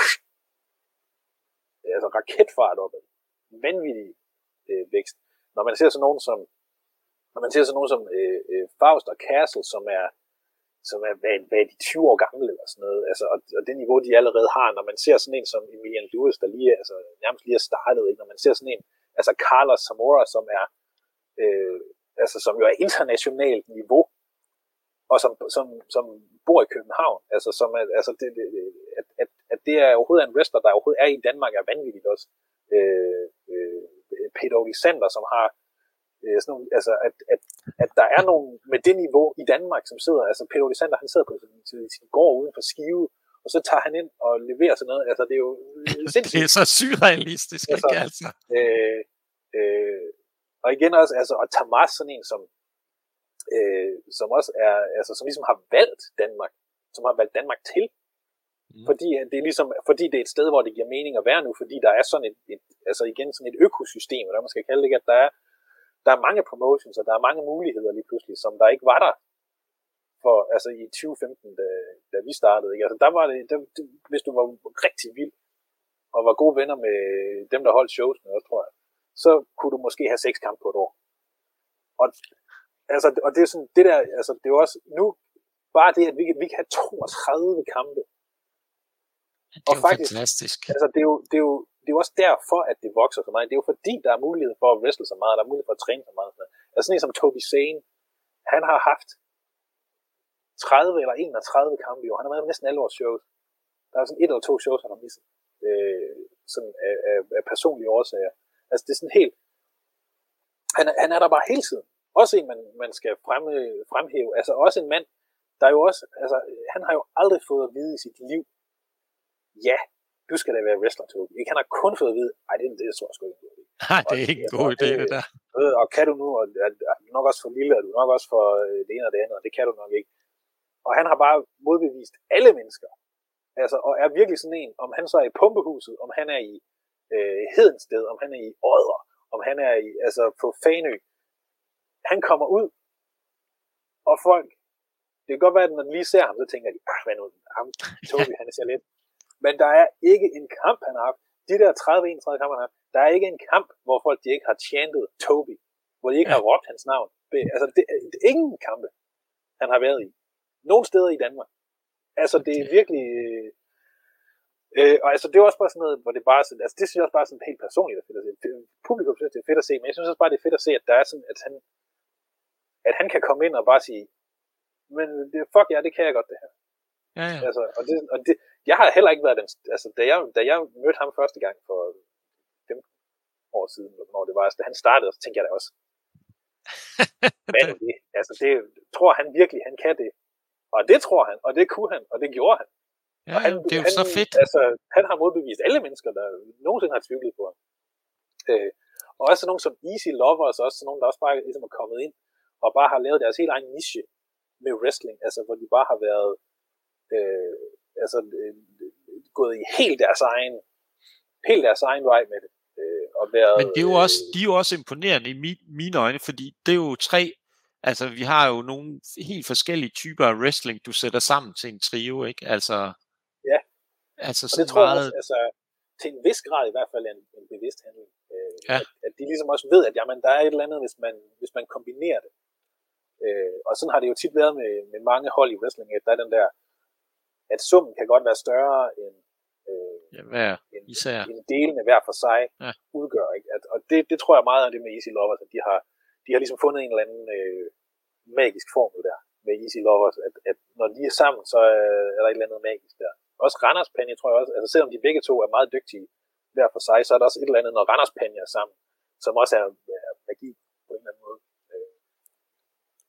altså raketfart op vanvittig øh, vækst. Når man ser sådan nogen som, når man ser sådan nogen som øh, øh, Faust og Castle, som er som er, hvad, hvad er de 20 år gamle eller sådan noget, altså, og, og det niveau, de allerede har, når man ser sådan en som Emilian Lewis, der lige, altså, nærmest lige er startet, ikke? når man ser sådan en, altså Carlos Zamora, som er, øh, altså, som jo er internationalt niveau, og som, som, som bor i København, altså, som er, altså det, det, at, at, at det er overhovedet en wrestler, der overhovedet er i Danmark, er vanvittigt også. Øh, øh, Peter Olisander, som har øh, sådan nogle, altså, at, at, at der er nogen med det niveau i Danmark, som sidder, altså Peter Olisander, han sidder på sin, sin gård uden for Skive, og så tager han ind og leverer sådan noget, altså det er jo sindssygt. det er så surrealistisk, altså, ikke altså? Øh, øh, og igen også, altså, at Tamas sådan en, som, øh, som også er, altså, som ligesom har valgt Danmark, som har valgt Danmark til, Mm. Fordi det er ligesom, fordi det er et sted, hvor det giver mening at være nu, fordi der er sådan et, et altså igen sådan et økosystem, eller man skal kalde det, at der er, der er mange promotions, og der er mange muligheder lige pludselig, som der ikke var der for, altså i 2015, da, da vi startede. Ikke? Altså der var det, der, det, hvis du var rigtig vild, og var gode venner med dem, der holdt shows med tror jeg, så kunne du måske have seks kampe på et år. Og, altså, og det er sådan, det der, altså det er også, nu, bare det, at vi, vi kan have 32 kampe det er og jo faktisk, fantastisk. Altså, det, er jo, det, er jo, det er jo også derfor, at det vokser så meget. Det er jo fordi, der er mulighed for at wrestle så meget, der er mulighed for at træne så meget. Altså sådan en som Toby Zane, han har haft 30 eller 31 kampe i år. Han har været med næsten alle vores shows. Der er sådan et eller to shows, han har misset. Øh, sådan af, af, af personlige årsager. Altså det er sådan helt... Han, han er der bare hele tiden. Også en, man, man skal frem, fremhæve. Altså også en mand, der er jo også... Altså, han har jo aldrig fået at vide i sit liv, ja, du skal da være wrestler, Tobi. Ikke? Han har kun fået at vide, ej, det, det tror jeg sgu ikke. Nej, det er ikke en god idé, det der. Øh, og kan du nu, og er, er du nok også for lille, og du nok også for øh, det ene og det andet, og det kan du nok ikke. Og han har bare modbevist alle mennesker. Altså, og er virkelig sådan en, om han så er i pumpehuset, om han er i øh, Hedensted, om han er i Odder, om han er i, altså på Fanø. Han kommer ud, og folk, det kan godt være, at når de lige ser ham, så tænker de, ah, hvad nu, ham, Tobi, han ser lidt. Men der er ikke en kamp, han har haft. De der 30-31 kampe, han har haft, der er ikke en kamp, hvor folk de ikke har chantet Toby, hvor de ikke ja. har råbt hans navn. Altså, det, det er ingen kampe, han har været i. Nogle steder i Danmark. Altså, det er virkelig... Øh, øh, og altså, det er også bare sådan noget, hvor det bare sådan, altså, det synes jeg også bare sådan helt personligt er fedt at se. Publikum synes, det er fedt at se, men jeg synes også bare, det er fedt at se, at der er sådan, at han, at han kan komme ind og bare sige, men det, fuck ja, det kan jeg godt det her. Ja, ja. Altså, og det, og det, jeg har heller ikke været den, altså, da jeg, da jeg mødte ham første gang for 15 år siden, når det var, da han startede, så tænkte jeg da også, hvad er det? Altså, det tror han virkelig, han kan det. Og det tror han, og det kunne han, og det gjorde han. Ja, og han, det er jo han, så fedt. Altså, han har modbevist alle mennesker, der nogensinde har tvivlet på ham. Øh, og også nogen som Easy Lovers, også nogen, der også bare ligesom er kommet ind, og bare har lavet deres helt egen niche med wrestling, altså hvor de bare har været øh, altså, øh, gået i helt deres egen helt deres egen vej med det. Øh, og været, Men det er jo også, de er jo også imponerende i mi, mine øjne, fordi det er jo tre, altså vi har jo nogle helt forskellige typer af wrestling, du sætter sammen til en trio, ikke? Altså, ja, altså og det tror meget, jeg også, altså, til en vis grad i hvert fald en, en bevidst handling. Øh, Ja. at, at de ligesom også ved, at jamen, der er et eller andet, hvis man, hvis man kombinerer det. Øh, og sådan har det jo tit været med, med mange hold i wrestling, at der er den der, at summen kan godt være større end, øh, ja, hver end, især. end delene hver for sig Ja. udgør. Ikke? At, og det, det tror jeg meget af det med Easy Lovers, at de har, de har ligesom fundet en eller anden øh, magisk formel der med Easy Lovers, at, at når de er sammen, så øh, er der et eller andet magisk der. Også Randers Penny, tror jeg også, altså selvom de begge to er meget dygtige hver for sig, så er der også et eller andet, når Randers Penny er sammen, som også er, er magi på en eller anden måde. Øh,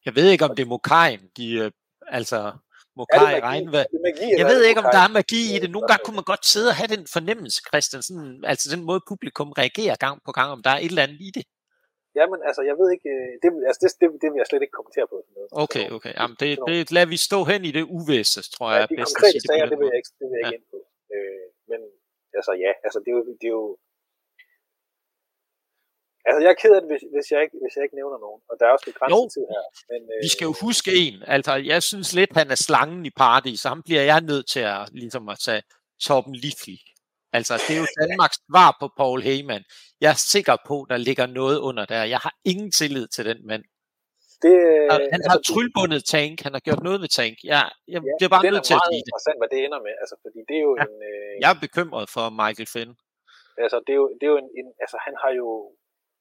Jeg ved ikke, om det er Mokajen, de, øh, altså, Mokai magi? regnvand. Jeg ved ikke, om der er magi i det. Nogle gange kunne man godt sidde og have den fornemmelse, Christian, sådan, altså den måde publikum reagerer gang på gang, om der er et eller andet i det. Jamen, altså, jeg ved ikke, øh, det, altså, det, det, det vil jeg slet ikke kommentere på. Noget. Okay, Sådan okay. Jamen, det, det lader vi stå hen i det uvisse, tror jeg Ja, de bedst konkrete sager, det vil jeg ikke, det vil jeg ikke ind på. Øh, men altså ja, altså det er jo, det er jo Altså, jeg er ked af det, hvis, hvis, jeg ikke, hvis jeg ikke nævner nogen. Og der er også lidt grænset tid her. Men, øh, Vi skal jo huske en. Altså, jeg synes lidt, han er slangen i paradis, så ham bliver jeg nødt til at, ligesom at tage Torben Lifli. Altså, det er jo Danmarks svar på Paul Heyman. Jeg er sikker på, der ligger noget under der. Jeg har ingen tillid til den mand. det, Han altså, har tryllbundet Tank. Han har gjort noget med Tank. Jeg, jeg ja, bliver bare det er nødt til at sige det. interessant, hvad det ender med. Altså, fordi det er jo Ja. en... Øh, Jeg er bekymret for Michael Finn. Altså, det er jo, det er jo en, en, altså, han har jo,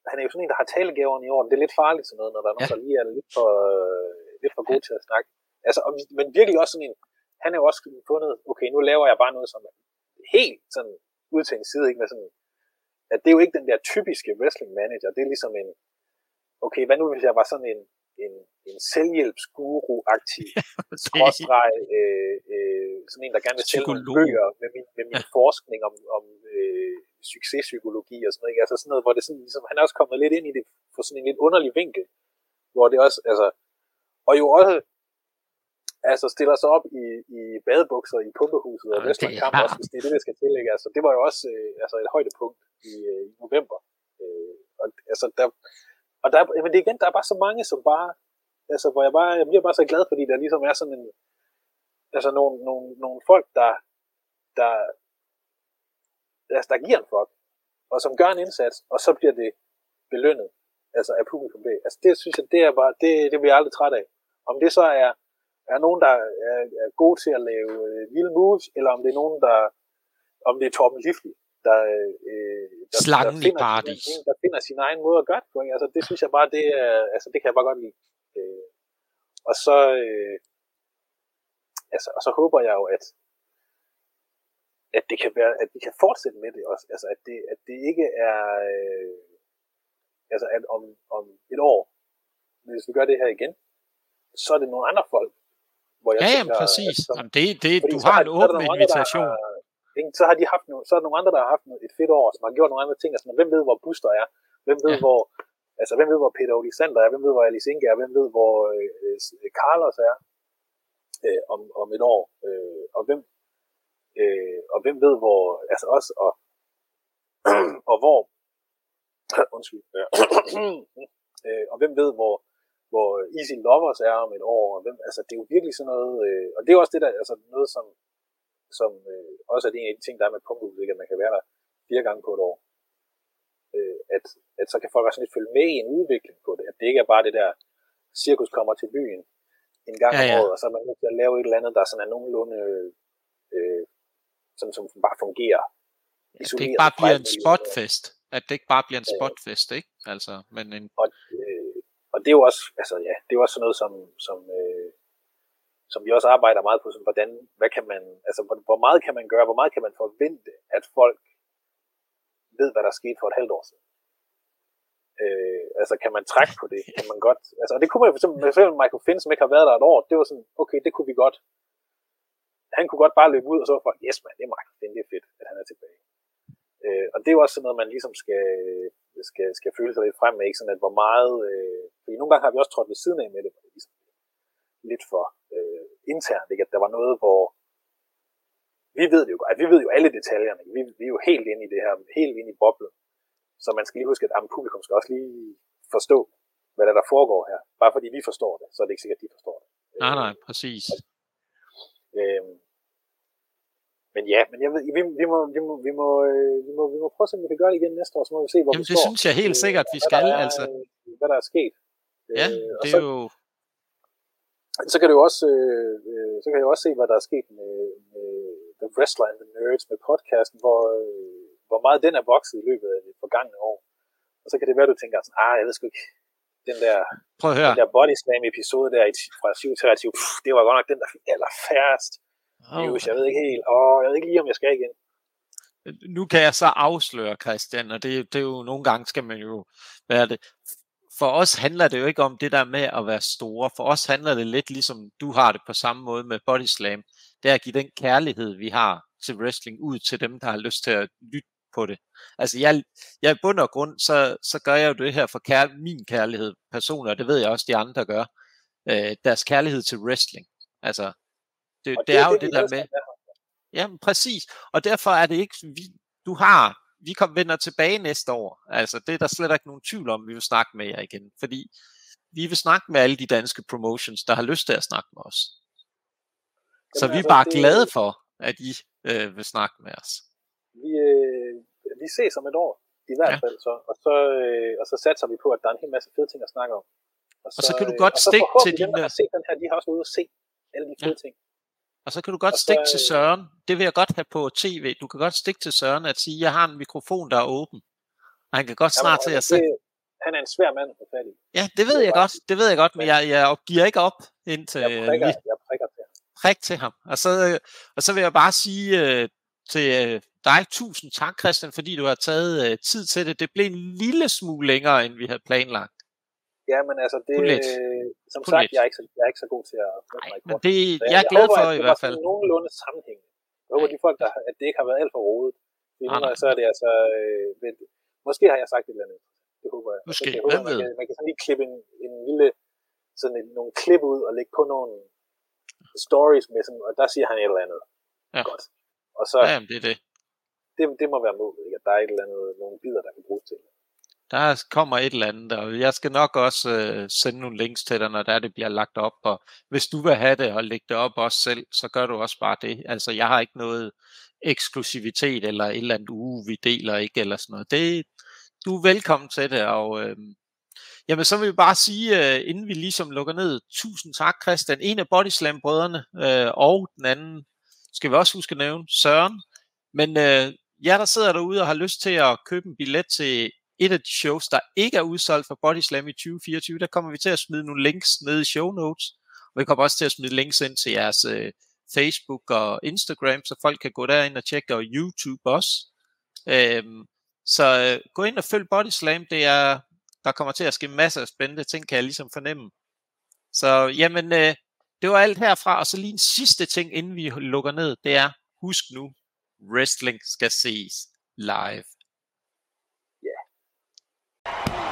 han er jo sådan en, der har talegaverne i orden. Det er lidt farligt sådan noget, når der er nogen, Ja. der lige er lidt for, øh, lidt for god til at snakke. Altså, og, men virkelig også sådan en, han er jo også fundet, okay, nu laver jeg bare noget, som er helt sådan ud til en side, ikke med sådan, at det er jo ikke den der typiske wrestling manager, det er ligesom en, okay, hvad nu hvis jeg var sådan en, en, en selvhjælpsguru-agtig skråstreg, øh, øh, sådan en, der gerne vil sælge nogle bøger med min, med min forskning om, om øh, succespsykologi og sådan noget. Ikke? Altså sådan noget, hvor det sådan, ligesom, han er også kommet lidt ind i det på sådan en lidt underlig vinkel, hvor det også, altså, og jo også, altså stiller sig op i, i badebukser i pumpehuset og Vestlandkamp er- også, hvis det er det, der skal tillægge. Altså, det var jo også øh, altså et højdepunkt i, øh, i november. Øh, og, altså, der, og der, men det er igen, der er bare så mange, som bare, altså, hvor jeg bare, jeg bliver bare så glad, fordi der ligesom er sådan en, altså nogle, nogle, nogle folk, der, der, altså, der giver en fuck, og som gør en indsats, og så bliver det belønnet, altså af publikum det. Altså det synes jeg, det er bare, det, det bliver jeg aldrig træt af. Om det så er, er nogen, der er, er gode til at lave øh, vilde moves, eller om det er nogen, der, om det er Torben Lifli, der, øh, der, Slangen der, i finder, paradis. sin, der finder sin egen måde at gøre det på. Ikke? Altså det synes jeg bare, det, er, altså, det kan jeg bare godt lide. Øh, og så, øh, altså, og så håber jeg jo, at, at det kan være, at vi kan fortsætte med det også. Altså, at det, at det ikke er, øh, altså, at om, om et år, hvis vi gør det her igen, så er det nogle andre folk, hvor jeg Ja, tænker, jamen, præcis. at som- Jamen, det, det, du har en der åben der invitation. har- Ikke? Så har de haft nogle, så er der nogle andre, der har haft et fedt år, som har gjort nogle andre ting. Altså, hvem ved, hvor Buster er? Hvem ved, ja. hvor, altså, hvem ved, hvor Peter Olisander er? Hvem ved, hvor Alice Inge er? Hvem ved, hvor øh, øh, Carlos er øh, om, om et år? Øh, og hvem, øh, og hvem ved, hvor, altså også, og, og hvor, undskyld, ja. øh, og hvem ved, hvor, hvor Easy Lovers er om et år, og hvem, altså det er jo virkelig sådan noget, øh, og det er også det der, altså noget som, som øh, også er det en af de ting, der er med punktmusik, at man kan være der fire gange på et år. Øh, at, at så kan folk også lidt følge med i en udvikling på det, at det ikke er bare det der, cirkus kommer til byen en gang ja, ja. om året, og så er man nødt til at lave et eller andet, der sådan er nogenlunde, øh, som, som bare fungerer. Ja, det ikke bare bliver en spotfest. At det ikke bare bliver en spotfest, ikke? Altså, men en... Og, øh, og det er jo også, altså ja, det er jo også sådan noget, som, som, øh, som vi også arbejder meget på, sådan, hvordan, hvad kan man, altså hvor, meget kan man gøre, hvor meget kan man forvente, at folk ved, hvad der skete for et halvt år siden. Øh, altså kan man trække på det, kan man godt, altså og det kunne man for eksempel, for eksempel Michael Finn, som ikke har været der et år, det var sådan, okay, det kunne vi godt, han kunne godt bare løbe ud, og så var folk, yes man, det er Michael Finn, det er fedt, at han er tilbage. Øh, og det er jo også sådan noget, man ligesom skal, skal, skal føle sig lidt frem med, ikke sådan at hvor meget, øh, fordi nogle gange har vi også trådt ved siden af med det, ligesom lidt for øh, internt, ikke? at der var noget, hvor vi ved det jo godt, vi ved jo alle detaljerne, vi, vi er jo helt inde i det her, helt inde i boblen, så man skal lige huske, at jamen, publikum skal også lige forstå, hvad der, der foregår her. Bare fordi vi forstår det, så er det ikke sikkert, at de forstår det. Nej, nej, præcis. Øh, men ja, men jeg ved, vi, vi, må, vi, må, vi, må, øh, vi, må, vi må prøve at se, om vi kan gøre det igen næste år, så må vi se, hvor Jamen, vi det står. synes jeg helt øh, sikkert, vi skal. Hvad der er, altså. hvad der er sket. Ja, øh, det er jo... Så kan du jo også, øh, så kan jeg også se, hvad der er sket med, med The Wrestler and the Nerds med podcasten, hvor, øh, hvor meget den er vokset i løbet af det forgangne år. Og så kan det være, at du tænker sådan, ah, jeg ved sgu ikke, den der, Prøv at høre. den der body slam episode der fra 7 det var godt nok den, der fik aller færrest Oh. News. Jeg ved ikke helt, åh, jeg ved ikke lige, om jeg skal igen. Nu kan jeg så afsløre, Christian, og det, det er jo nogle gange skal man jo være det. For os handler det jo ikke om det der med at være store. For os handler det lidt ligesom du har det på samme måde med Body Slam. Det er at give den kærlighed, vi har til wrestling, ud til dem, der har lyst til at lytte på det. Altså jeg, jeg i bund og grund, så, så gør jeg jo det her for kær, min kærlighed personligt, og det ved jeg også, de andre gør. Øh, deres kærlighed til wrestling. Altså, det, det, det er jo det, det der med. Ja, præcis. Og derfor er det ikke, vi, du har, vi kommer vender tilbage næste år. Altså, det er der slet ikke nogen tvivl om, vi vil snakke med jer igen. Fordi vi vil snakke med alle de danske promotions, der har lyst til at snakke med os. Så Jamen, vi er altså, bare det... glade for, at I øh, vil snakke med os. Vi, øh, vi ses om et år, i hvert ja. fald så. Og så, øh, og så satser vi på, at der er en hel masse fede ting at snakke om. Og så, og så kan du godt øh, stikke til dine... Der har set den her, de har også ude at se alle de fede ja. ting. Og så kan du godt så, stikke til Søren. Det vil jeg godt have på tv. Du kan godt stikke til Søren at sige, jeg har en mikrofon, der er åben. Og han kan godt snart til at se. Han er en svær mand at fat i. Ja, det ved det jeg godt. Det ved jeg godt, men jeg, jeg giver ikke op indtil... Jeg prikker, jeg prikker til ham. Prik til ham. Og så, og så vil jeg bare sige uh, til dig, tusind tak, Christian, fordi du har taget uh, tid til det. Det blev en lille smule længere, end vi havde planlagt. Ja, men altså, det, som Kun sagt, jeg er, ikke så, jeg er ikke så god til at... Nej, men det, jeg, jeg er glad for i hvert fald. Var nogenlunde sammenhæng. Jeg håber, de folk, der, at det ikke har været alt for rodet. Fordi så er det altså... Øh, ved, måske har jeg sagt et eller andet. Det håber jeg. Måske, jeg håber, man, kan, man kan sådan lige klippe en, en lille... Sådan en, nogle klip ud og lægge på nogle stories med sådan, og der siger han et eller andet. Ja. Godt. Og så, ja, jamen, det er det. det. Det må være målet, ikke? at der er et eller andet, nogle bidder, der kan bruges til det der kommer et eller andet, og jeg skal nok også øh, sende nogle links til dig, når der det bliver lagt op, og hvis du vil have det og lægge det op også selv, så gør du også bare det. Altså, jeg har ikke noget eksklusivitet eller et eller andet uge, vi deler ikke, eller sådan noget. Det, du er velkommen til det, og øh, jamen, så vil vi bare sige, øh, inden vi ligesom lukker ned, tusind tak Christian, en af Bodyslam-brødrene, øh, og den anden, skal vi også huske at nævne, Søren, men øh, jer, der sidder derude og har lyst til at købe en billet til et af de shows, der ikke er udsolgt for Body Slam i 2024, der kommer vi til at smide nogle links ned i show notes, og vi kommer også til at smide links ind til jeres øh, Facebook og Instagram, så folk kan gå derind og tjekke, og YouTube også. Øhm, så øh, gå ind og følg Body Slam, det er, der kommer til at ske masser af spændende ting, kan jeg ligesom fornemme. Så jamen, øh, det var alt herfra, og så lige en sidste ting, inden vi lukker ned, det er, husk nu, wrestling skal ses live. Bye.